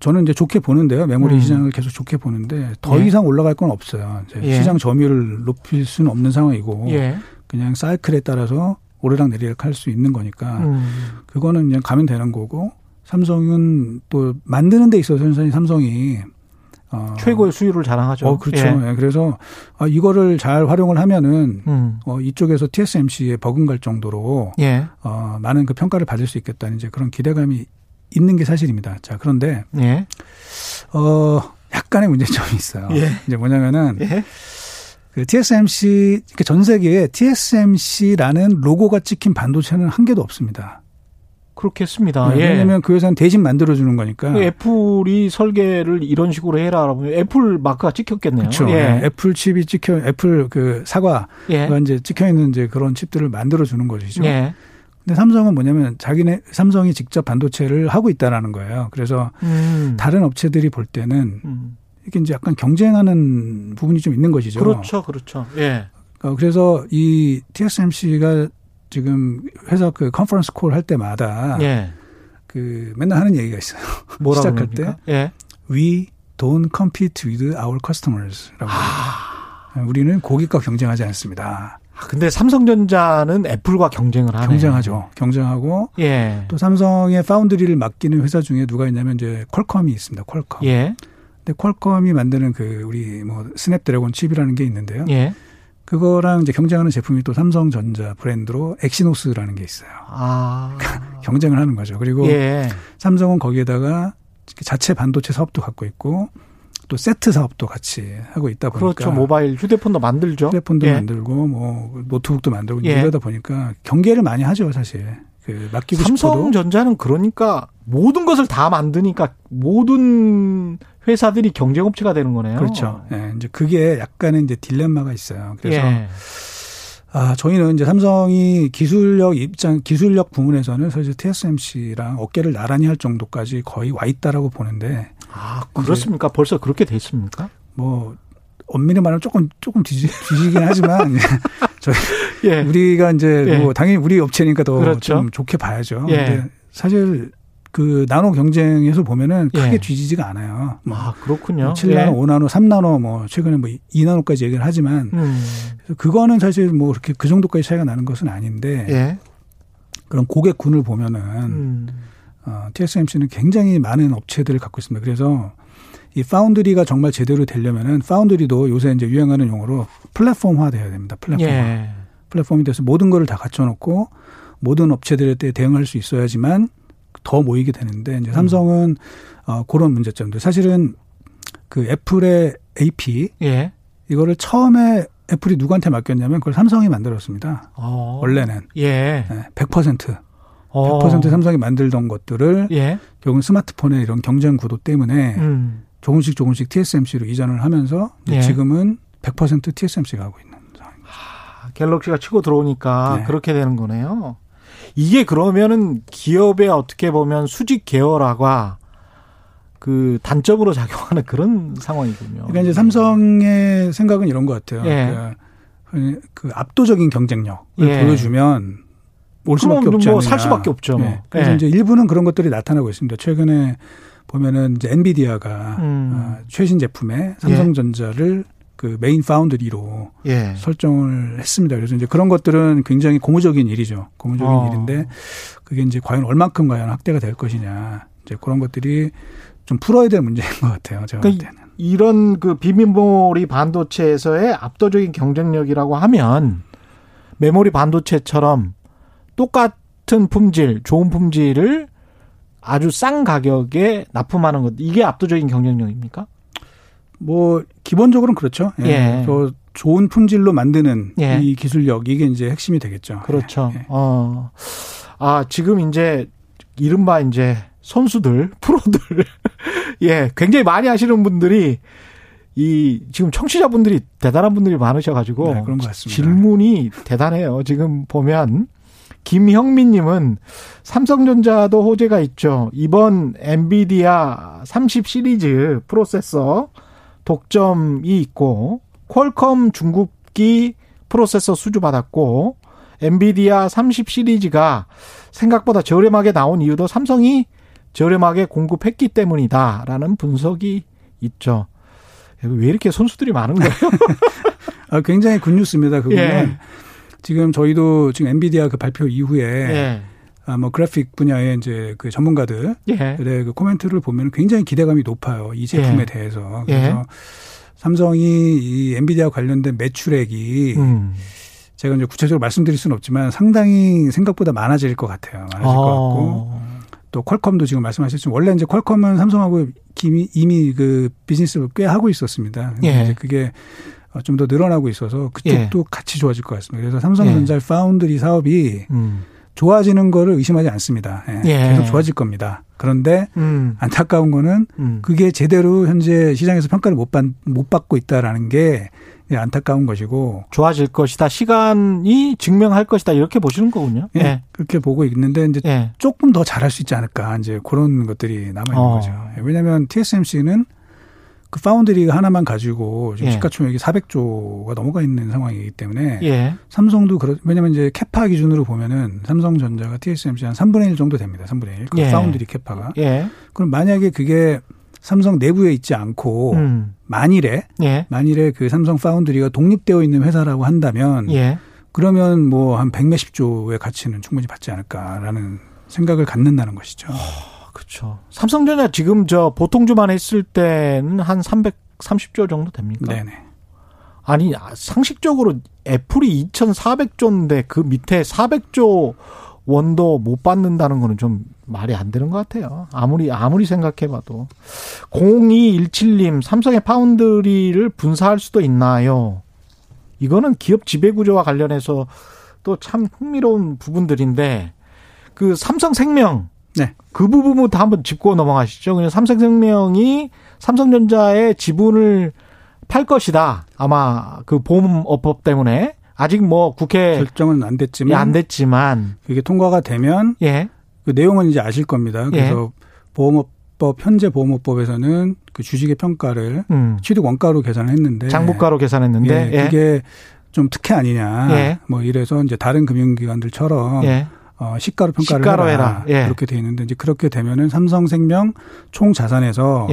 저는 이제 좋게 보는데요. 메모리 음. 시장을 계속 좋게 보는데 더 예. 이상 올라갈 건 없어요. 예. 시장 점유율을 높일 수는 없는 상황이고 예. 그냥 사이클에 따라서 오르락 내리락 할 수 있는 거니까 음. 그거는 그냥 가면 되는 거고 삼성은 또 만드는 데 있어서 현선히 삼성이 어, 최고의 수율을 자랑하죠. 어, 그렇죠. 예. 예. 그래서 아, 이거를 잘 활용을 하면은 음. 어, 이쪽에서 TSMC에 버금갈 정도로 예. 어, 많은 그 평가를 받을 수 있겠다는 이제 그런 기대감이 있는 게 사실입니다. 자, 그런데 예. 어 약간의 문제점이 있어요. 예. 이제 뭐냐면은 예. 그 TSMC 그러니까 전 세계에 TSMC라는 로고가 찍힌 반도체는 한 개도 없습니다. 그렇겠습니다. 네, 예. 왜냐하면 그 회사는 대신 만들어주는 거니까. 그 애플이 설계를 이런 식으로 해라. 라면 애플 마크가 찍혔겠네요. 그렇죠. 예. 애플 칩이 찍혀, 애플 그 사과가 예. 이제 찍혀 있는 이제 그런 칩들을 만들어주는 것이죠. 예. 근데 삼성은 뭐냐면 자기네 삼성이 직접 반도체를 하고 있다라는 거예요. 그래서 음. 다른 업체들이 볼 때는 음. 이게 이제 약간 경쟁하는 부분이 좀 있는 것이죠. 그렇죠, 그렇죠. 예. 어, 그래서 이 TSMC가 지금 회사 그 conference call 할 때마다 예. 그 맨날 하는 얘기가 있어요. 뭐라고 시작할 그럽니까? 때 예. We don't compete with our customers라고. 아. 우리는 고객과 경쟁하지 않습니다. 아, 근데 삼성전자는 애플과 경쟁을 하네. 경쟁하죠. 경쟁하고 예. 또 삼성의 foundry를 맡기는 회사 중에 누가 있냐면 이제 퀄컴이 있습니다. 퀄컴. 예. 근데 퀄컴이 만드는 그 우리 뭐 스냅드래곤 칩이라는 게 있는데요. 예. 그거랑 이제 경쟁하는 제품이 또 삼성전자 브랜드로 엑시노스라는 게 있어요. 아. 경쟁을 하는 거죠. 그리고 예. 삼성은 거기에다가 자체 반도체 사업도 갖고 있고 또 세트 사업도 같이 하고 있다 보니까 그렇죠. 모바일 휴대폰도 만들죠. 휴대폰도 예. 만들고 뭐 노트북도 만들고 예. 이러다 보니까 경계를 많이 하죠, 사실. 그 맡기고 삼성전자는 그러니까 모든 것을 다 만드니까 모든 회사들이 경쟁업체가 되는 거네요. 그렇죠. 예. 이제 그게 약간의 이제 딜레마가 있어요. 그래서 예. 아, 저희는 이제 삼성이 기술력 입장, 기술력 부분에서는 사실 TSMC랑 어깨를 나란히 할 정도까지 거의 와 있다라고 보는데. 아, 그렇습니까? 벌써 그렇게 됐습니까? 뭐, 엄밀히 말하면 조금, 조금 뒤지, 뒤지긴 하지만, 저희, 예. 우리가 이제 예. 뭐, 당연히 우리 업체니까 더좀 그렇죠. 좋게 봐야죠. 예. 근데 사실 그 나노 경쟁에서 보면은 크게 예. 뒤지지가 않아요. 뭐 아, 그렇군요. 7나노, 예. 5나노, 3나노 뭐 최근에 뭐 2나노까지 얘기를 하지만 음. 그거는 사실 뭐 그렇게 그 정도까지 차이가 나는 것은 아닌데 예. 그런 고객군을 보면은 음. 어, TSMC는 굉장히 많은 업체들을 갖고 있습니다. 그래서 이 파운드리가 정말 제대로 되려면은 파운드리도 요새 이제 유행하는 용어로 플랫폼화 돼야 됩니다. 플랫폼화. 예. 플랫폼이 돼서 모든 거를 다 갖춰 놓고 모든 업체들에 대응할 수 있어야지만 더 모이게 되는데 이제 삼성은 어 그런 문제점들 사실은 그 애플의 AP 예. 이거를 처음에 애플이 누구한테 맡겼냐면 그걸 삼성이 만들었습니다. 어. 원래는 예. 네, 100% 어. 100% 삼성이 만들던 것들을 예. 결국 스마트폰의 이런 경쟁 구도 때문에 음. 조금씩 조금씩 TSMC로 이전을 하면서 예. 지금은 100% TSMC가 하고 있는 상황입니다. 하, 갤럭시가 치고 들어오니까 네. 그렇게 되는 거네요. 이게 그러면은 기업의 어떻게 보면 수직 계열화가 그 단점으로 작용하는 그런 상황이군요. 그러니까 이제 삼성의 생각은 이런 것 같아요. 예. 그, 그 압도적인 경쟁력을 예. 보여주면 올 수밖에 없지 뭐살 수밖에 없죠. 예. 그래서 예. 이제 일부는 그런 것들이 나타나고 있습니다. 최근에 보면은 이제 엔비디아가 음. 어, 최신 제품에 삼성전자를 그 메인 파운드리로 예. 설정을 했습니다. 그래서 이제 그런 것들은 굉장히 고무적인 일이죠. 고무적인 어. 일인데 그게 이제 과연 얼만큼 과연 확대가 될 것이냐 이제 그런 것들이 좀 풀어야 될 문제인 것 같아요. 제가 그러니까 볼 때는. 이런 그 비메모리 반도체에서의 압도적인 경쟁력이라고 하면 메모리 반도체처럼 똑같은 품질, 좋은 품질을 아주 싼 가격에 납품하는 것 이게 압도적인 경쟁력입니까? 뭐 기본적으로는 그렇죠. 예. 예. 저 좋은 품질로 만드는 예. 이 기술력 이게 이제 핵심이 되겠죠. 그렇죠. 예. 어. 아, 지금 이제 이른바 이제 선수들, 프로들 예, 굉장히 많이 하시는 분들이 이 지금 청취자분들이 대단한 분들이 많으셔 가지고 네, 그런 것 같습니다. 질문이 대단해요. 지금 보면 김형민 님은 삼성전자도 호재가 있죠. 이번 엔비디아 30 시리즈 프로세서 독점이 있고 퀄컴 중국기 프로세서 수주받았고 엔비디아 30 시리즈가 생각보다 저렴하게 나온 이유도 삼성이 저렴하게 공급했기 때문이다라는 분석이 있죠. 왜 이렇게 선수들이 많은 거예요? 아, 굉장히 굿뉴스입니다. 그거는 예. 지금 저희도 지금 엔비디아 그 발표 이후에 예. 아, 뭐 그래픽 분야의 이제 그 전문가들의 예. 그 코멘트를 보면 굉장히 기대감이 높아요. 이 제품에 예. 대해서. 예. 그래서 삼성이 이 엔비디아 관련된 매출액이 음. 제가 이제 구체적으로 말씀드릴 수는 없지만 상당히 생각보다 많아질 것 같아요. 많아질 어. 것 같고. 또 퀄컴도 지금 말씀하셨지만 원래 이제 퀄컴은 삼성하고 이미, 이미 그 비즈니스를 꽤 하고 있었습니다. 예. 이제 그게 좀 더 늘어나고 있어서 그쪽도 예. 같이 좋아질 것 같습니다. 그래서 삼성전자 예. 파운드리 사업이 음. 좋아지는 거를 의심하지 않습니다. 예. 예. 계속 좋아질 겁니다. 그런데 음. 안타까운 거는 음. 그게 제대로 현재 시장에서 평가를 못, 받, 못 받고 있다라는 게 안타까운 것이고 좋아질 것이다. 시간이 증명할 것이다. 이렇게 보시는 거군요. 예. 네. 그렇게 보고 있는데 이제 예. 조금 더 잘할 수 있지 않을까. 이제 그런 것들이 남아 있는 어. 거죠. 왜냐하면 TSMC는 그 파운드리가 하나만 가지고 지금 예. 시가총액이 400조가 넘어가 있는 상황이기 때문에 예. 삼성도 그렇 왜냐면 이제 캐파 기준으로 보면은 삼성전자가 TSMC 한 3분의 1 정도 됩니다. 3분의 1. 그 예. 파운드리 캐파가. 예. 그럼 만약에 그게 삼성 내부에 있지 않고 음. 만일에 예. 만일에 그 삼성 파운드리가 독립되어 있는 회사라고 한다면 예. 그러면 뭐 한 100몇십 조의 가치는 충분히 받지 않을까라는 생각을 갖는다는 것이죠. 그렇죠. 삼성전자 지금 저 보통 주만 했을 때는 한 330조 정도 됩니까? 네네. 아니 상식적으로 애플이 2,400조인데 그 밑에 400조 원도 못 받는다는 거는 좀 말이 안 되는 것 같아요. 아무리 아무리 생각해봐도 0217님 삼성의 파운드리를 분사할 수도 있나요? 이거는 기업 지배 구조와 관련해서 또 참 흥미로운 부분들인데 그 삼성생명 네. 그 부분부터 한번 짚고 넘어가시죠. 그냥 삼성생명이 삼성전자의 지분을 팔 것이다. 아마 그 보험업법 때문에 아직 뭐 국회 결정은 안 됐지만 예, 안 됐지만 그게 통과가 되면 예. 그 내용은 이제 아실 겁니다. 예. 그래서 예. 보험업법 현재 보험업법에서는 그 주식의 평가를 음. 취득 원가로 계산을 했는데 장부가로 계산했는데 예. 그게 좀 특혜 아니냐. 예. 뭐 이래서 이제 다른 금융기관들처럼 예. 어, 시가로 평가를 시가로 해라. 해라. 그렇게 돼 있는데 이제 그렇게 되면은 삼성생명 총 자산에서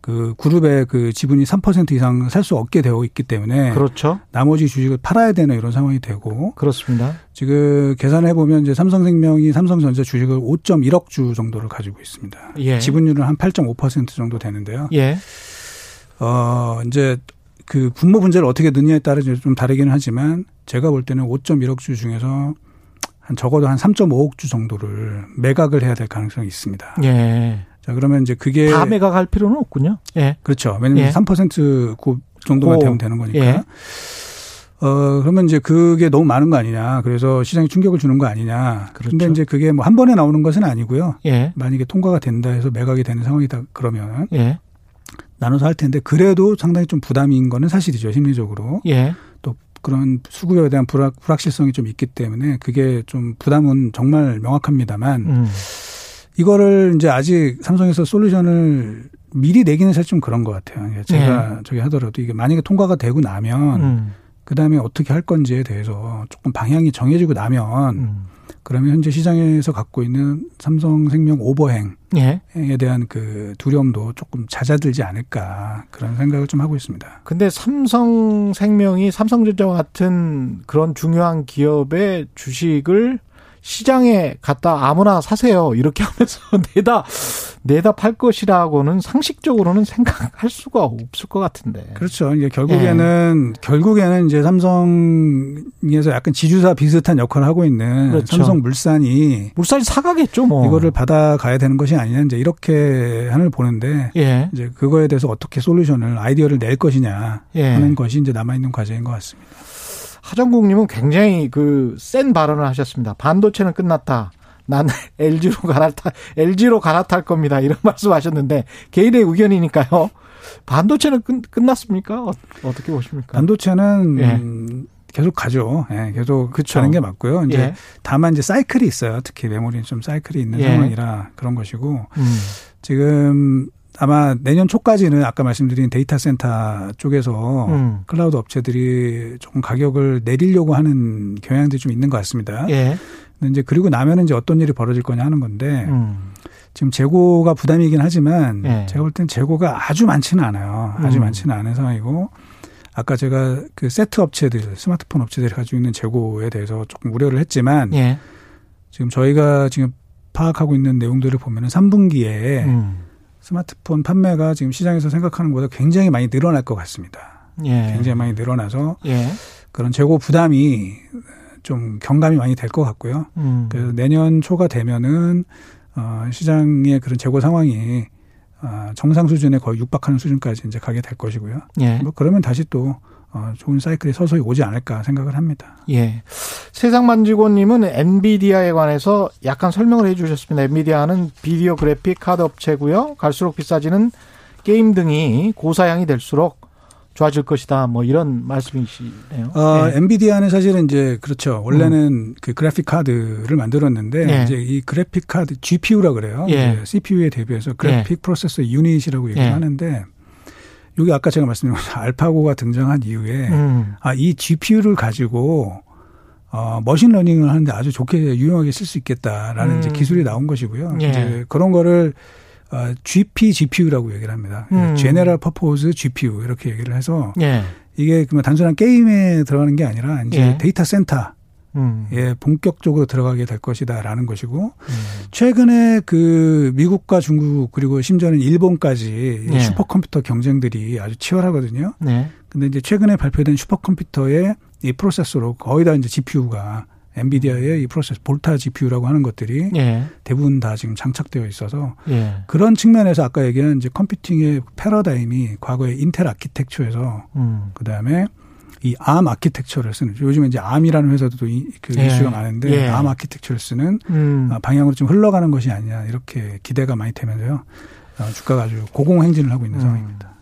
그 그룹의 그 지분이 3% 이상 살 수 없게 되어 있기 때문에 그렇죠. 나머지 주식을 팔아야 되는 이런 상황이 되고 그렇습니다. 지금 계산해 보면 이제 삼성생명이 삼성전자 주식을 5.1억 주 정도를 가지고 있습니다. 예. 지분율은 한 8.5% 정도 되는데요. 예. 어 이제 그 분모 분자를 어떻게 넣느냐에 따라 좀 다르기는 하지만 제가 볼 때는 5.1억 주 중에서 한 적어도 한 3.5억 주 정도를 매각을 해야 될 가능성이 있습니다. 예. 자, 그러면 이제 그게. 다 매각할 필요는 없군요. 예. 그렇죠. 왜냐면 예. 3%그 정도만 오. 되면 되는 거니까. 예. 어, 그러면 이제 그게 너무 많은 거 아니냐. 그래서 시장에 충격을 주는 거 아니냐. 그렇죠. 근데 이제 그게 뭐 한 번에 나오는 것은 아니고요. 예. 만약에 통과가 된다 해서 매각이 되는 상황이다 그러면. 예. 나눠서 할 텐데 그래도 상당히 좀 부담인 거는 사실이죠. 심리적으로. 예. 또 그런 수급에 대한 불확, 불확실성이 좀 있기 때문에 그게 좀 부담은 정말 명확합니다만 음. 이거를 이제 아직 삼성에서 솔루션을 미리 내기는 사실 좀 그런 것 같아요. 제가 네. 저기 하더라도 이게 만약에 통과가 되고 나면 음. 그 다음에 어떻게 할 건지에 대해서 조금 방향이 정해지고 나면 음. 그러면 현재 시장에서 갖고 있는 삼성생명 오버행에 예. 대한 그 두려움도 조금 잦아들지 않을까 그런 생각을 좀 하고 있습니다. 근데 삼성생명이 삼성전자와 같은 그런 중요한 기업의 주식을 시장에 갔다 아무나 사세요. 이렇게 하면서 내다 내다 팔 것이라고는 상식적으로는 생각할 수가 없을 것 같은데. 그렇죠. 이게 결국에는 예. 결국에는 이제 삼성에서 약간 지주사 비슷한 역할을 하고 있는 그렇죠. 삼성 물산이 물산이 사가겠죠, 뭐. 이거를 받아가야 되는 것이 아니냐 이제 이렇게 하늘 보는데 예. 이제 그거에 대해서 어떻게 솔루션을 아이디어를 낼 것이냐 예. 하는 것이 이제 남아 있는 과제인 것 같습니다. 하정국님은 굉장히 그 센 발언을 하셨습니다. 반도체는 끝났다. 난 LG로 갈아타, LG로 갈아탈 겁니다. 이런 말씀하셨는데 개인의 의견이니까요. 반도체는 끝, 끝났습니까? 어, 떻게 보십니까? 반도체는 예. 계속 가죠. 예, 계속 그쵸. 가는 게 맞고요. 이제 예. 다만 이제 사이클이 있어요. 특히 메모리는 좀 사이클이 있는 예. 상황이라 그런 것이고 음. 지금 아마 내년 초까지는 아까 말씀드린 데이터 센터 쪽에서 음. 클라우드 업체들이 조금 가격을 내리려고 하는 경향들이 좀 있는 것 같습니다. 예. 근데 이제 그리고 나면은 이제 어떤 일이 벌어질 거냐 하는 건데 음. 지금 재고가 부담이긴 하지만 예. 제가 볼 땐 재고가 아주 많지는 않아요. 아주 음. 많지는 않은 상황이고 아까 제가 그 세트 업체들, 스마트폰 업체들이 가지고 있는 재고에 대해서 조금 우려를 했지만 예. 지금 저희가 지금 파악하고 있는 내용들을 보면은 3분기에 음. 스마트폰 판매가 지금 시장에서 생각하는 것보다 굉장히 많이 늘어날 것 같습니다. 예. 굉장히 많이 늘어나서 예. 그런 재고 부담이 좀 경감이 많이 될 것 같고요. 음. 그래서 내년 초가 되면은 어 시장의 그런 재고 상황이 어 정상 수준에 거의 육박하는 수준까지 이제 가게 될 것이고요. 예. 뭐 그러면 다시 또 어, 좋은 사이클이 서서히 오지 않을까 생각을 합니다. 예. 세상 만지고님은 엔비디아에 관해서 약간 설명을 해 주셨습니다. 엔비디아는 비디오 그래픽 카드 업체고요. 갈수록 비싸지는 게임 등이 고사양이 될수록 좋아질 것이다. 뭐 이런 말씀이시네요. 어, 네. 엔비디아는 사실은 이제 그렇죠. 원래는 음. 그 그래픽 카드를 만들었는데 네. 이제 이 그래픽 카드 GPU라 그래요. 예. CPU에 대비해서 그래픽 예. 프로세서 unit이라고 얘기를 예. 하는데 여기 아까 제가 말씀드린 알파고가 등장한 이후에 음. 아 이 GPU를 가지고 어 machine learning을 하는데 아주 좋게 유용하게 쓸 수 있겠다라는 음. 이제 기술이 나온 것이고요. 예. 이제 그런 거를 어, GPGPU라고 얘기를 합니다. 음. General Purpose GPU 이렇게 얘기를 해서 예. 이게 그냥 단순한 게임에 들어가는 게 아니라 이제 예. 데이터 센터 음. 예, 본격적으로 들어가게 될 것이다라는 것이고 음. 최근에 그 미국과 중국 그리고 심지어는 일본까지 네. 슈퍼컴퓨터 경쟁들이 아주 치열하거든요. 네. 근데 이제 최근에 발표된 슈퍼컴퓨터의 이 프로세서로 거의 다 이제 GPU가 엔비디아의 이 프로세스 볼타 GPU라고 하는 것들이 예. 대부분 다 지금 장착되어 있어서 예. 그런 측면에서 아까 얘기한 이제 컴퓨팅의 패러다임이 과거에 인텔 architecture에서 음. 그다음에 이 암 architecture를 쓰는 요즘에 이제 암이라는 회사도 이, 그 예. 이슈가 많은데 예. 암 architecture를 쓰는 음. 아, 방향으로 좀 흘러가는 것이 아니냐 이렇게 기대가 많이 되면서요 어, 주가가 아주 고공행진을 하고 있는 음. 상황입니다.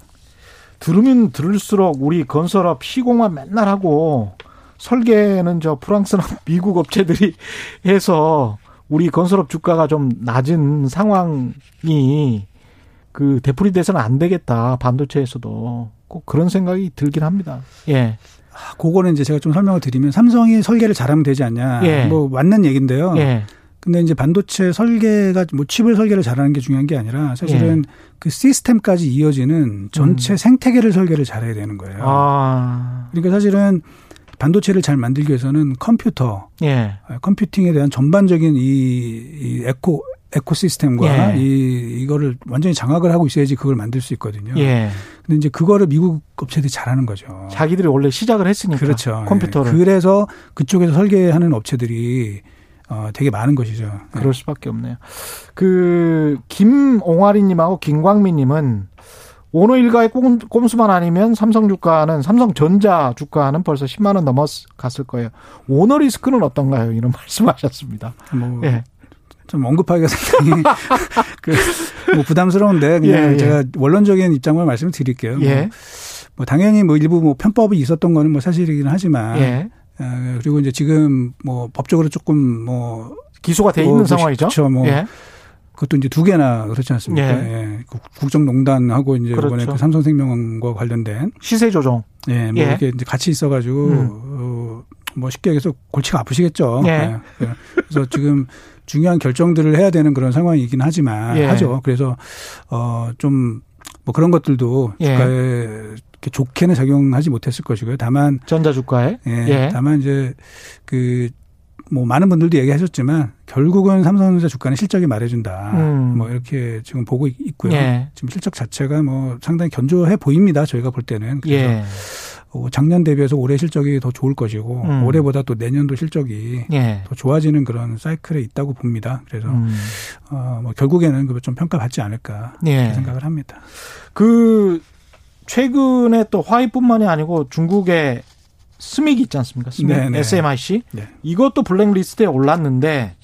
들으면 들을수록 우리 건설업 시공만 맨날 하고 설계는 저 프랑스나 미국 업체들이 해서 우리 건설업 주가가 좀 낮은 상황이 그 되풀이 돼서는 안 되겠다 반도체에서도 꼭 그런 생각이 들긴 합니다. 예. 아, 그거는 이제 제가 좀 설명을 드리면 삼성이 설계를 잘하면 되지 않냐. 예. 뭐 맞는 얘기인데요. 예. 근데 이제 반도체 설계가 뭐 칩을 설계를 잘하는 게 중요한 게 아니라 사실은 예. 그 시스템까지 이어지는 전체 음. 생태계를 설계를 잘해야 되는 거예요. 아. 그러니까 사실은 반도체를 잘 만들기 위해서는 컴퓨터, 예. 아, 컴퓨팅에 대한 전반적인 이, 이 에코 에코시스템과 예. 이 이거를 완전히 장악을 하고 있어야지 그걸 만들 수 있거든요. 예. 근데 이제 그거를 미국 업체들이 잘하는 거죠. 자기들이 원래 시작을 했으니까. 그렇죠. 컴퓨터를. 예. 그래서 그쪽에서 설계하는 업체들이 어, 되게 많은 것이죠. 네. 그럴 수밖에 없네요. 그 김옹아리님하고 김광민님은 오너 일가의 꼼수만 아니면 삼성 주가는 삼성전자 주가는 벌써 10만 원 넘어갔을 거예요. 오너 리스크는 어떤가요? 이런 말씀하셨습니다. 뭐 예. 좀 언급하기가 상당히 그뭐 부담스러운데 그냥 예, 예. 제가 원론적인 입장만 말씀을 드릴게요. 뭐, 예. 뭐 당연히 뭐 일부 뭐 편법이 있었던 거는 뭐 사실이긴 하지만 예. 어, 그리고 이제 지금 뭐 법적으로 조금 뭐 기소가 돼 뭐 있는 상황이죠. 그렇죠. 뭐 예. 그것도 이제 두 개나 그렇지 않습니까? 예. 예. 그 국정농단하고 이제 그렇죠. 이번에 그 삼성생명과 관련된 시세 조정. 예, 뭐 예. 이렇게 이제 같이 있어가지고 음. 어, 뭐 쉽게 얘기해서 골치가 아프시겠죠. 예. 예. 그래서 지금 중요한 결정들을 해야 되는 그런 상황이긴 하지만 예. 하죠. 그래서 어좀 뭐 그런 것들도 예. 주가에 좋게는 작용하지 못했을 것이고요. 다만 전자 주가에 예, 예. 다만 이제 그 뭐 많은 분들도 얘기하셨지만 결국은 삼성전자 주가는 실적이 말해준다. 음. 뭐 이렇게 지금 보고 있고요. 예. 지금 실적 자체가 뭐 상당히 견조해 보입니다. 저희가 볼 때는 그래서 작년 대비해서 올해 실적이 더 좋을 것이고 음. 올해보다 또 내년도 실적이 예. 더 좋아지는 그런 사이클에 있다고 봅니다. 그래서 음. 어 뭐 결국에는 좀 평가받지 않을까 예. 생각을 합니다. 그 최근에 또 화이뿐만이 아니고 중국의 스믹 있지 않습니까? 스믹 네네. 네. SMIC 네. 이것도 블랙리스트에 올랐는데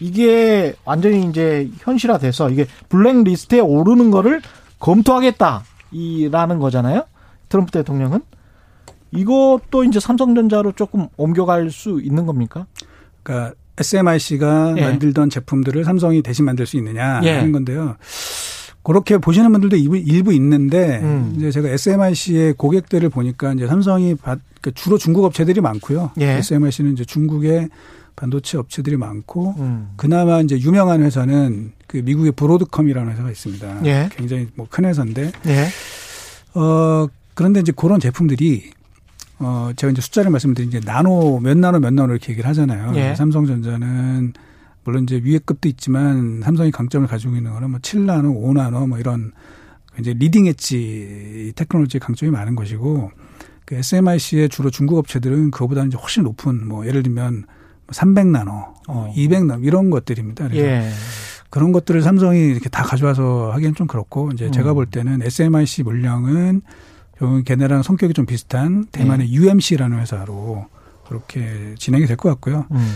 이게 완전히 이제 현실화돼서 이게 블랙리스트에 오르는 거를 검토하겠다라는 거잖아요. 트럼프 대통령은 이것도 이제 삼성전자로 조금 옮겨갈 수 있는 겁니까? 그러니까 SMIC가 예. 만들던 제품들을 삼성이 대신 만들 수 있느냐 예. 하는 건데요. 그렇게 보시는 분들도 일부 있는데 음. 이제 제가 SMIC의 고객들을 보니까 이제 삼성이 그러니까 주로 중국 업체들이 많고요. 예. SMIC는 이제 중국의 반도체 업체들이 많고 음. 그나마 이제 유명한 회사는 그 미국의 브로드컴이라는 회사가 있습니다. 예. 굉장히 뭐 큰 회사인데 예. 어 그런데 이제 그런 제품들이 어 제가 이제 숫자를 말씀드린 이제 나노 몇 나노 몇 나노 이렇게 얘기를 하잖아요. 예. 삼성전자는 물론 이제 위에 급도 있지만 삼성이 강점을 가지고 있는 거는 뭐 7나노, 5나노 뭐 이런 이제 leading edge technology의 강점이 많은 것이고 그 SMIC의 주로 중국 업체들은 그거보다는 이제 훨씬 높은 뭐 예를 들면 300나노, 어. 200나노 이런 것들입니다. 그래서 예. 그런 것들을 삼성이 이렇게 다 가져와서 하기는 좀 그렇고 이제 음. 제가 볼 때는 SMIC 물량은 걔네랑 성격이 좀 비슷한 대만의 예. UMC라는 회사로 그렇게 진행이 될 것 같고요. 음.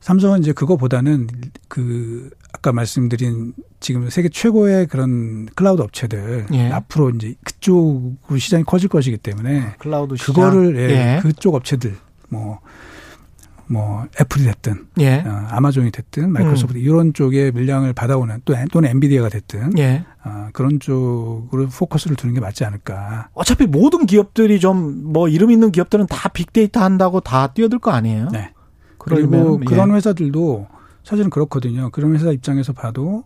삼성은 이제 그거보다는 그 아까 말씀드린 지금 세계 최고의 그런 클라우드 업체들 예. 앞으로 이제 그쪽으로 시장이 커질 것이기 때문에 아, 클라우드 시장. 그거를 예, 예. 그쪽 업체들 뭐 뭐뭐 애플이 됐든 예. 어, 아마존이 됐든 마이크로소프트 음. 이런 쪽에 물량을 받아오는 또 또는 엔비디아가 됐든 예. 어, 그런 쪽으로 포커스를 두는 게 맞지 않을까. 어차피 모든 기업들이 좀 뭐 이름 있는 기업들은 다 빅데이터 한다고 다 뛰어들 거 아니에요? 네. 그리고 예. 그런 회사들도 사실은 그렇거든요. 그런 회사 입장에서 봐도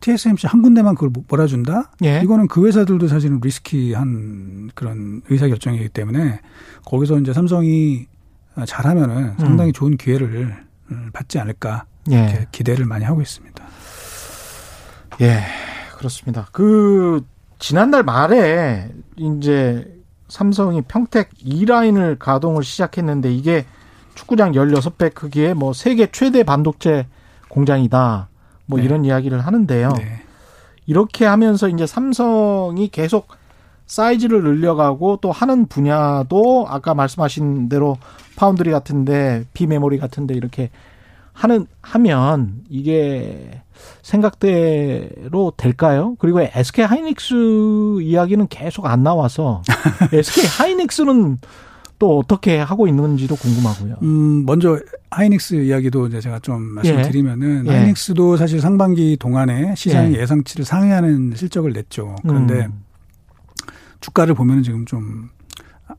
TSMC 한 군데만 그걸 몰아준다? 예. 이거는 그 회사들도 사실은 리스키한 그런 의사결정이기 때문에 거기서 이제 삼성이 잘하면은 상당히 음. 좋은 기회를 받지 않을까 예. 기대를 많이 하고 있습니다. 예, 그렇습니다. 그 지난달 말에 이제 삼성이 평택 2라인을 가동을 시작했는데 이게 축구장 16배 크기의 뭐 세계 최대 반도체 공장이다. 뭐 네. 이런 이야기를 하는데요. 네. 이렇게 하면서 이제 삼성이 계속 사이즈를 늘려가고 또 하는 분야도 아까 말씀하신 대로 파운드리 같은데 비메모리 같은데 이렇게 하는 하면 이게 생각대로 될까요? 그리고 SK 하이닉스 이야기는 계속 안 나와서 SK 하이닉스는 또 어떻게 하고 있는지도 궁금하고요. 음, 먼저 하이닉스 이야기도 이제 제가 좀 말씀드리면은 예. 예. 하이닉스도 사실 상반기 동안에 시장 예. 상치를 상회하는 실적을 냈죠. 그런데 음. 주가를 보면은 지금 좀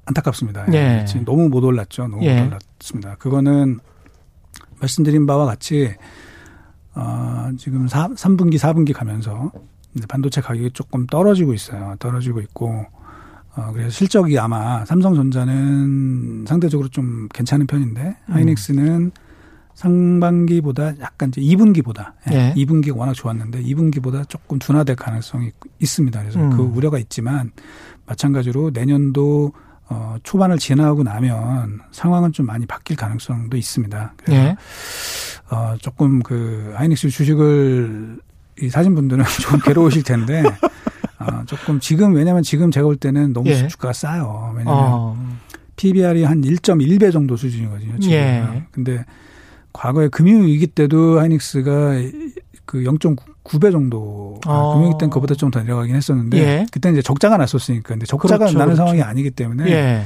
안타깝습니다. 예. 지금 너무 못 올랐죠. 너무 예. 못 올랐습니다. 그거는 말씀드린 바와 같이 어, 지금 4, 3분기, 4분기 가면서 반도체 가격이 조금 떨어지고 있어요. 떨어지고 있고 어, 그래서 실적이 아마 삼성전자는 상대적으로 좀 괜찮은 편인데 음. 하이닉스는 상반기보다 약간 이제 2분기보다 예. 2분기가 워낙 좋았는데 2분기보다 조금 둔화될 가능성이 있습니다. 그래서 음. 그 우려가 있지만 마찬가지로 내년도 어, 초반을 지나고 나면 상황은 좀 많이 바뀔 가능성도 있습니다. 그래서 예. 어, 조금 그 하이닉스 주식을 이 사신 분들은 좀 괴로우실 텐데 어, 조금 지금 왜냐하면 지금 제가 볼 때는 너무 예. 주가가 싸요. 왜냐하면 어. PBR이 한 1.1배 정도 수준이거든요. 지금. 예. 근데 과거에 금융위기 때도 하이닉스가 그 0.9 배 정도 어. 금융위기 때는 그보다 좀 더 내려가긴 했었는데 예. 그때 이제 적자가 났었으니까 근데 적자가 그렇죠, 나는 그렇죠. 상황이 아니기 때문에 예.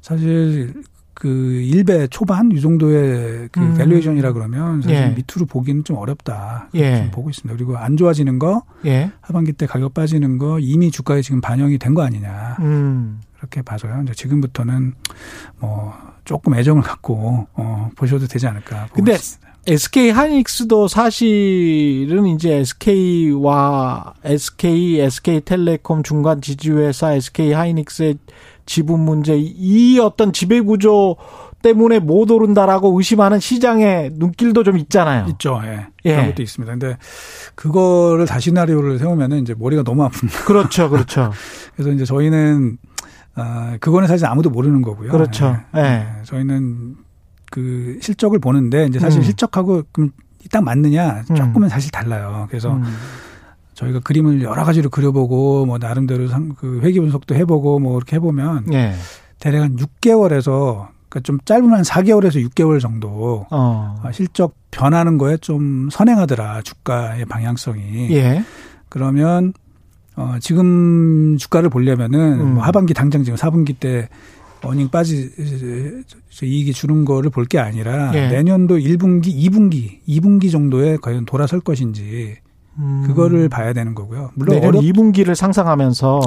사실 그 1배 초반 이 정도의 그 음. valuation이라 그러면 사실 예. 밑으로 보기는 좀 어렵다. 예. 좀 보고 있습니다. 그리고 안 좋아지는 거 예. 하반기 때 가격 빠지는 거 이미 주가에 지금 반영이 된 거 아니냐. 음. 그렇게 봐서요. 이제 지금부터는 뭐 조금 애정을 갖고 어 보셔도 되지 않을까. 근데 있습니다. SK 하이닉스도 사실은 이제 SK와 SK, SK텔레콤 중간 지주회사 SK 하이닉스의 지분 문제 이 어떤 지배 구조 때문에 못 오른다라고 의심하는 시장의 눈길도 좀 있잖아요. 있죠. 예. 예. 그런 것도 있습니다. 근데 그거를 다시 나리오를 세우면은 이제 머리가 너무 아픕니다. 그렇죠. 그렇죠. 그래서 이제 저희는 아, 그거는 사실 아무도 모르는 거고요. 그렇죠. 예. 예. 저희는 그 실적을 보는데 이제 사실 음. 실적하고 그럼 딱 맞느냐 조금은 음. 사실 달라요. 그래서 음. 저희가 그림을 여러 가지로 그려보고 뭐 나름대로 상, 그 회계 분석도 해보고 뭐 이렇게 해보면 예. 대략 한 6개월에서 그러니까 좀 짧으면 한 4개월에서 6개월 정도 어. 아, 실적 변하는 거에 좀 선행하더라 주가의 방향성이. 예. 그러면 어 지금 주가를 보려면은 음. 뭐 하반기 당장 지금 4분기 때 어닝 빠지 이익이 주는 거를 볼 게 아니라 예. 내년도 1분기, 2분기, 2분기 정도에 과연 돌아설 것인지 음. 그거를 봐야 되는 거고요. 물론 어렵 2분기를 상상하면서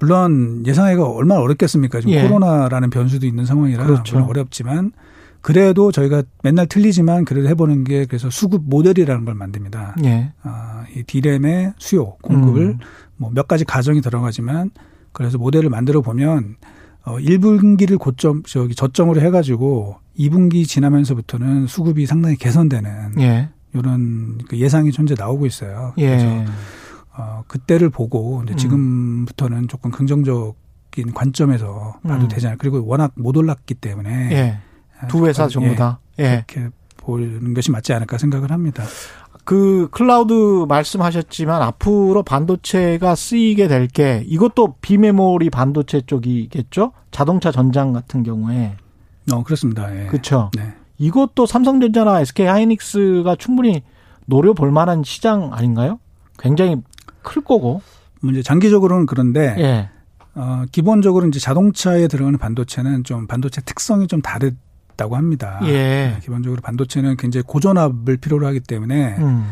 물론 예상하기가 얼마나 어렵겠습니까? 지금 예. 코로나라는 변수도 있는 상황이라 그렇죠. 어렵지만 그래도 저희가 맨날 틀리지만 그래도 해보는 게 그래서 수급 모델이라는 걸 만듭니다. 예. 아, 이 디램의 수요 공급을 음. 뭐몇 가지 가정이 들어가지만 그래서 모델을 만들어 보면 어 1분기를 고점 저기 저점으로 해 가지고 2분기 지나면서부터는 수급이 상당히 개선되는 예. 이런 그 예상이 현재 나오고 있어요. 예. 그래서 어, 그때를 보고 이제 음. 지금부터는 조금 긍정적인 관점에서 봐도 음. 되잖아요. 그리고 워낙 못 올랐기 때문에 예. 두 회사 전부 다 예. 그렇게 보는 것이 맞지 않을까 생각을 합니다. 그 클라우드 말씀하셨지만 앞으로 반도체가 쓰이게 될 게 이것도 비메모리 반도체 쪽이겠죠? 자동차 전장 같은 경우에. 어 그렇습니다. 예. 그렇죠. 네. 이것도 삼성전자나 SK 하이닉스가 충분히 노려볼 만한 시장 아닌가요? 굉장히 클 거고. 문제 뭐 장기적으로는 그런데 예. 어, 기본적으로 이제 자동차에 들어가는 반도체는 좀 반도체 특성이 좀 다르 다고 합니다. 예. 네, 기본적으로 반도체는 굉장히 고전압을 필요로 하기 때문에 음.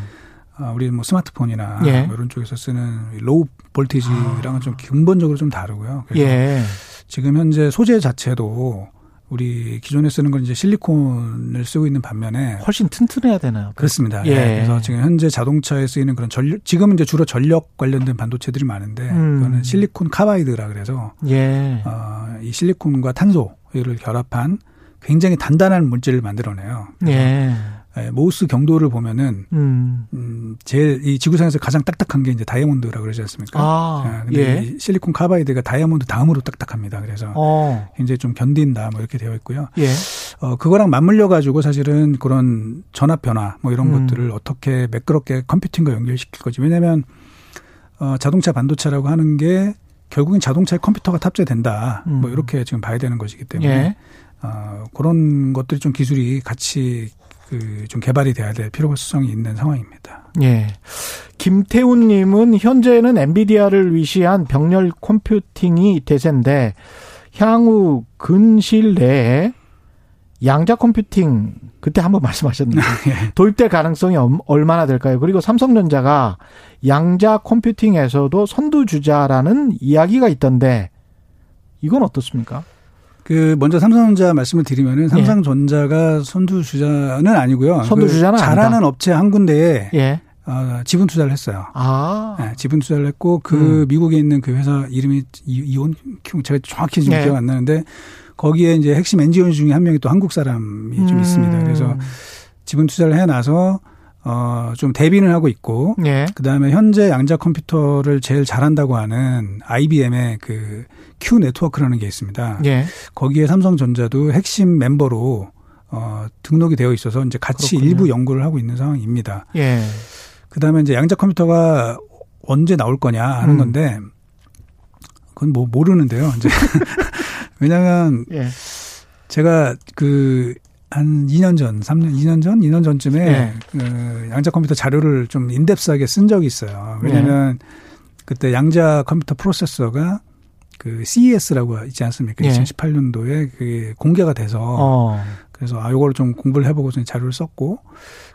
어, 우리 뭐 스마트폰이나 예. 뭐 이런 쪽에서 쓰는 low voltage랑은 좀 근본적으로 좀 다르고요. 그래서 예. 지금 현재 소재 자체도 우리 기존에 쓰는 건 이제 실리콘을 쓰고 있는 반면에 훨씬 튼튼해야 되나요? 그렇습니다. 예. 네. 그래서 지금 현재 자동차에 쓰이는 그런 전력 지금은 이제 주로 전력 관련된 반도체들이 많은데 음. 그거는 silicon carbide라 그래서 예. 어, 이 실리콘과 탄소를 결합한 굉장히 단단한 물질을 만들어내요. 예. 예, 모스 경도를 보면은 음. 음 제일 이 지구상에서 가장 딱딱한 게 이제 다이아몬드라 그러지 않습니까? 아, 예, 근데 예. 이 실리콘 카바이드가 다이아몬드 다음으로 딱딱합니다. 그래서 어. 굉장히 좀 견딘다 뭐 이렇게 되어 있고요. 예. 어 그거랑 맞물려 가지고 사실은 그런 전압 변화 뭐 이런 음. 것들을 어떻게 매끄럽게 컴퓨팅과 연결시킬 거지. 왜냐하면 어 자동차 반도체라고 하는 게 결국엔 자동차에 컴퓨터가 탑재된다. 뭐 음. 뭐 이렇게 지금 봐야 되는 것이기 때문에 예. 어, 그런 것들이 좀 기술이 같이 그 좀 개발이 돼야 될 필요성이 있는 상황입니다. 예. 김태훈 님은 현재는 엔비디아를 위시한 병렬 컴퓨팅이 대세인데 향후 근시일 내에 양자 컴퓨팅 그때 한번 말씀하셨는데 예. 도입될 가능성이 얼마나 될까요? 그리고 삼성전자가 양자 컴퓨팅에서도 선두주자라는 이야기가 있던데 이건 어떻습니까? 그 먼저 삼성전자 말씀을 드리면은 예. 삼성전자가 선두 주자는 아니고요. 선두 주자는 그 잘하는 아니다. 업체 한 군데에 예. 어, 지분 투자를 했어요. 아. 네, 지분 투자를 했고 그 음. 미국에 있는 그 회사 이름이 이온 제가 정확히 지금 예. 기억 안 나는데 거기에 이제 핵심 엔지니어 중에 한 명이 또 한국 사람이 좀 음. 있습니다. 그래서 지분 투자를 해 놔서 어, 좀 대비는 하고 있고, 예. 그 다음에 현재 양자 컴퓨터를 제일 잘한다고 하는 IBM의 그 Q 네트워크라는 게 있습니다. 예. 거기에 삼성전자도 핵심 멤버로 어, 등록이 되어 있어서 이제 같이 그렇군요. 일부 연구를 하고 있는 상황입니다. 예. 그 다음에 이제 양자 컴퓨터가 언제 나올 거냐 하는 음. 건데, 그건 뭐 모르는데요. 이제 왜냐하면 예. 제가 그 한 2년 전, 3년, 2년 전, 2년 전쯤에 네. 그 양자 컴퓨터 자료를 좀 인덱스하게 쓴 적이 있어요. 왜냐하면 네. 그때 양자 컴퓨터 프로세서가 그 CES라고 있지 않습니까? 네. 2018년도에 그게 공개가 돼서 어. 그래서 아 요거를 좀 공부를 해보고 자료를 썼고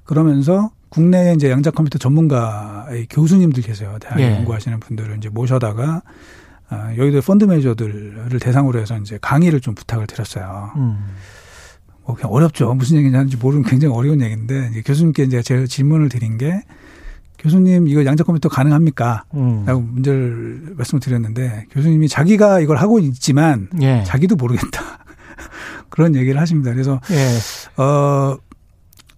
그러면서 국내에 이제 양자 컴퓨터 전문가의 교수님들 계세요. 대학 네. 연구하시는 분들을 이제 모셔다가 아, 여의도 펀드 매니저들을 대상으로 해서 이제 강의를 좀 부탁을 드렸어요. 음. 뭐 그냥 어렵죠. 무슨 얘기인지 하는지 모르면 굉장히 어려운 얘기인데 교수님께 이제 제가 질문을 드린 게 교수님 이거 양자 컴퓨터 가능합니까? 음. 라고 문제를 말씀을 드렸는데 교수님이 자기가 이걸 하고 있지만 예. 자기도 모르겠다. 그런 얘기를 하십니다. 그래서 예. 어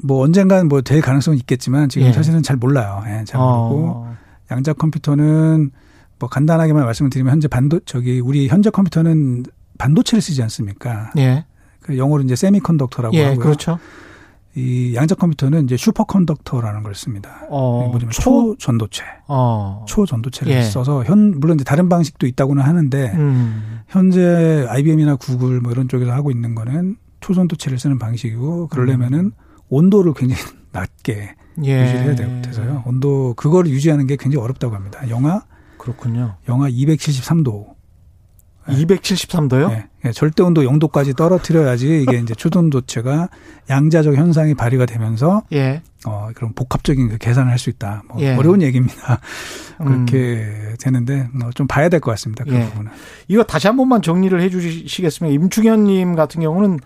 뭐 언젠가는 뭐 될 가능성은 있겠지만 지금 예. 사실은 잘 몰라요. 예, 잘 모르고 어. 양자 컴퓨터는 뭐 간단하게만 말씀을 드리면 현재 반도 저기 우리 현재 컴퓨터는 반도체를 쓰지 않습니까? 예. 그 영어로 이제 세미컨덕터라고 예, 하고요. 그렇죠. 이 양자 컴퓨터는 이제 슈퍼컨덕터라는 걸 씁니다. 어, 뭐냐면 초, 전도체 어. 초전도체를 예. 써서 현 물론 이제 다른 방식도 있다고는 하는데 음. 현재 IBM이나 구글 뭐 이런 쪽에서 하고 있는 거는 초전도체를 쓰는 방식이고 그러려면은 음. 온도를 굉장히 낮게 예. 유지를 해야 돼서요. 온도 그거를 유지하는 게 굉장히 어렵다고 합니다. 영하 그렇군요. 영하 273도 273도요? 네. 네. 절대 온도 0도까지 떨어뜨려야지 이게 이제 초전도체가 양자적 현상이 발휘가 되면서 예. 어 그런 복합적인 그 계산을 할 수 있다. 뭐 예. 어려운 얘기입니다. 그렇게 음. 되는데 뭐좀 봐야 될 것 같습니다. 그 예. 부분은. 이거 다시 한 번만 정리를 해 주시겠습니까? 임충현 님 같은 경우는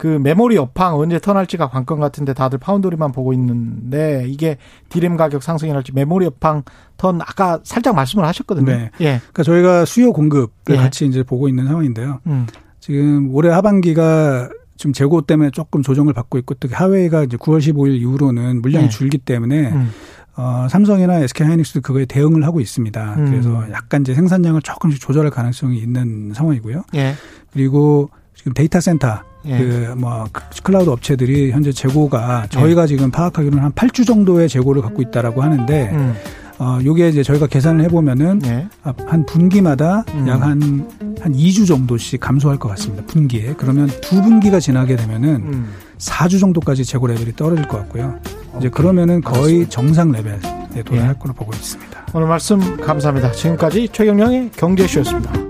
그 메모리 업황 언제 turn할지가 관건 같은데 다들 파운드리만 보고 있는데 이게 디램 가격 상승이 날지 메모리 업황 turn 아까 살짝 말씀을 하셨거든요. 네. 예. 그러니까 저희가 수요 공급을 예. 같이 이제 보고 있는 상황인데요. 음. 지금 올해 하반기가 지금 재고 때문에 조금 조정을 받고 있고 또 화웨이가 이제 9월 15일 이후로는 물량이 네. 줄기 때문에 음. 어, 삼성이나 SK 하이닉스도 그거에 대응을 하고 있습니다. 음. 그래서 약간 이제 생산량을 조금씩 조절할 가능성이 있는 상황이고요. 예. 그리고 지금 데이터 센터 예. 그뭐 클라우드 업체들이 현재 재고가 저희가 예. 지금 파악하기로는 한 8주 정도의 재고를 갖고 있다라고 하는데 음. 어 요게 이제 저희가 계산을 해 보면은 예. 한 분기마다 음. 약한한 한 2주 정도씩 감소할 것 같습니다. 분기에. 그러면 두 분기가 지나게 되면은 음. 4주 정도까지 재고 레벨이 떨어질 것 같고요. 이제 오케이. 그러면은 거의 알겠습니다. 정상 레벨에 도달할 예. 걸로 보고 있습니다. 오늘 말씀 감사합니다. 지금까지 최경영의 경제쇼였습니다.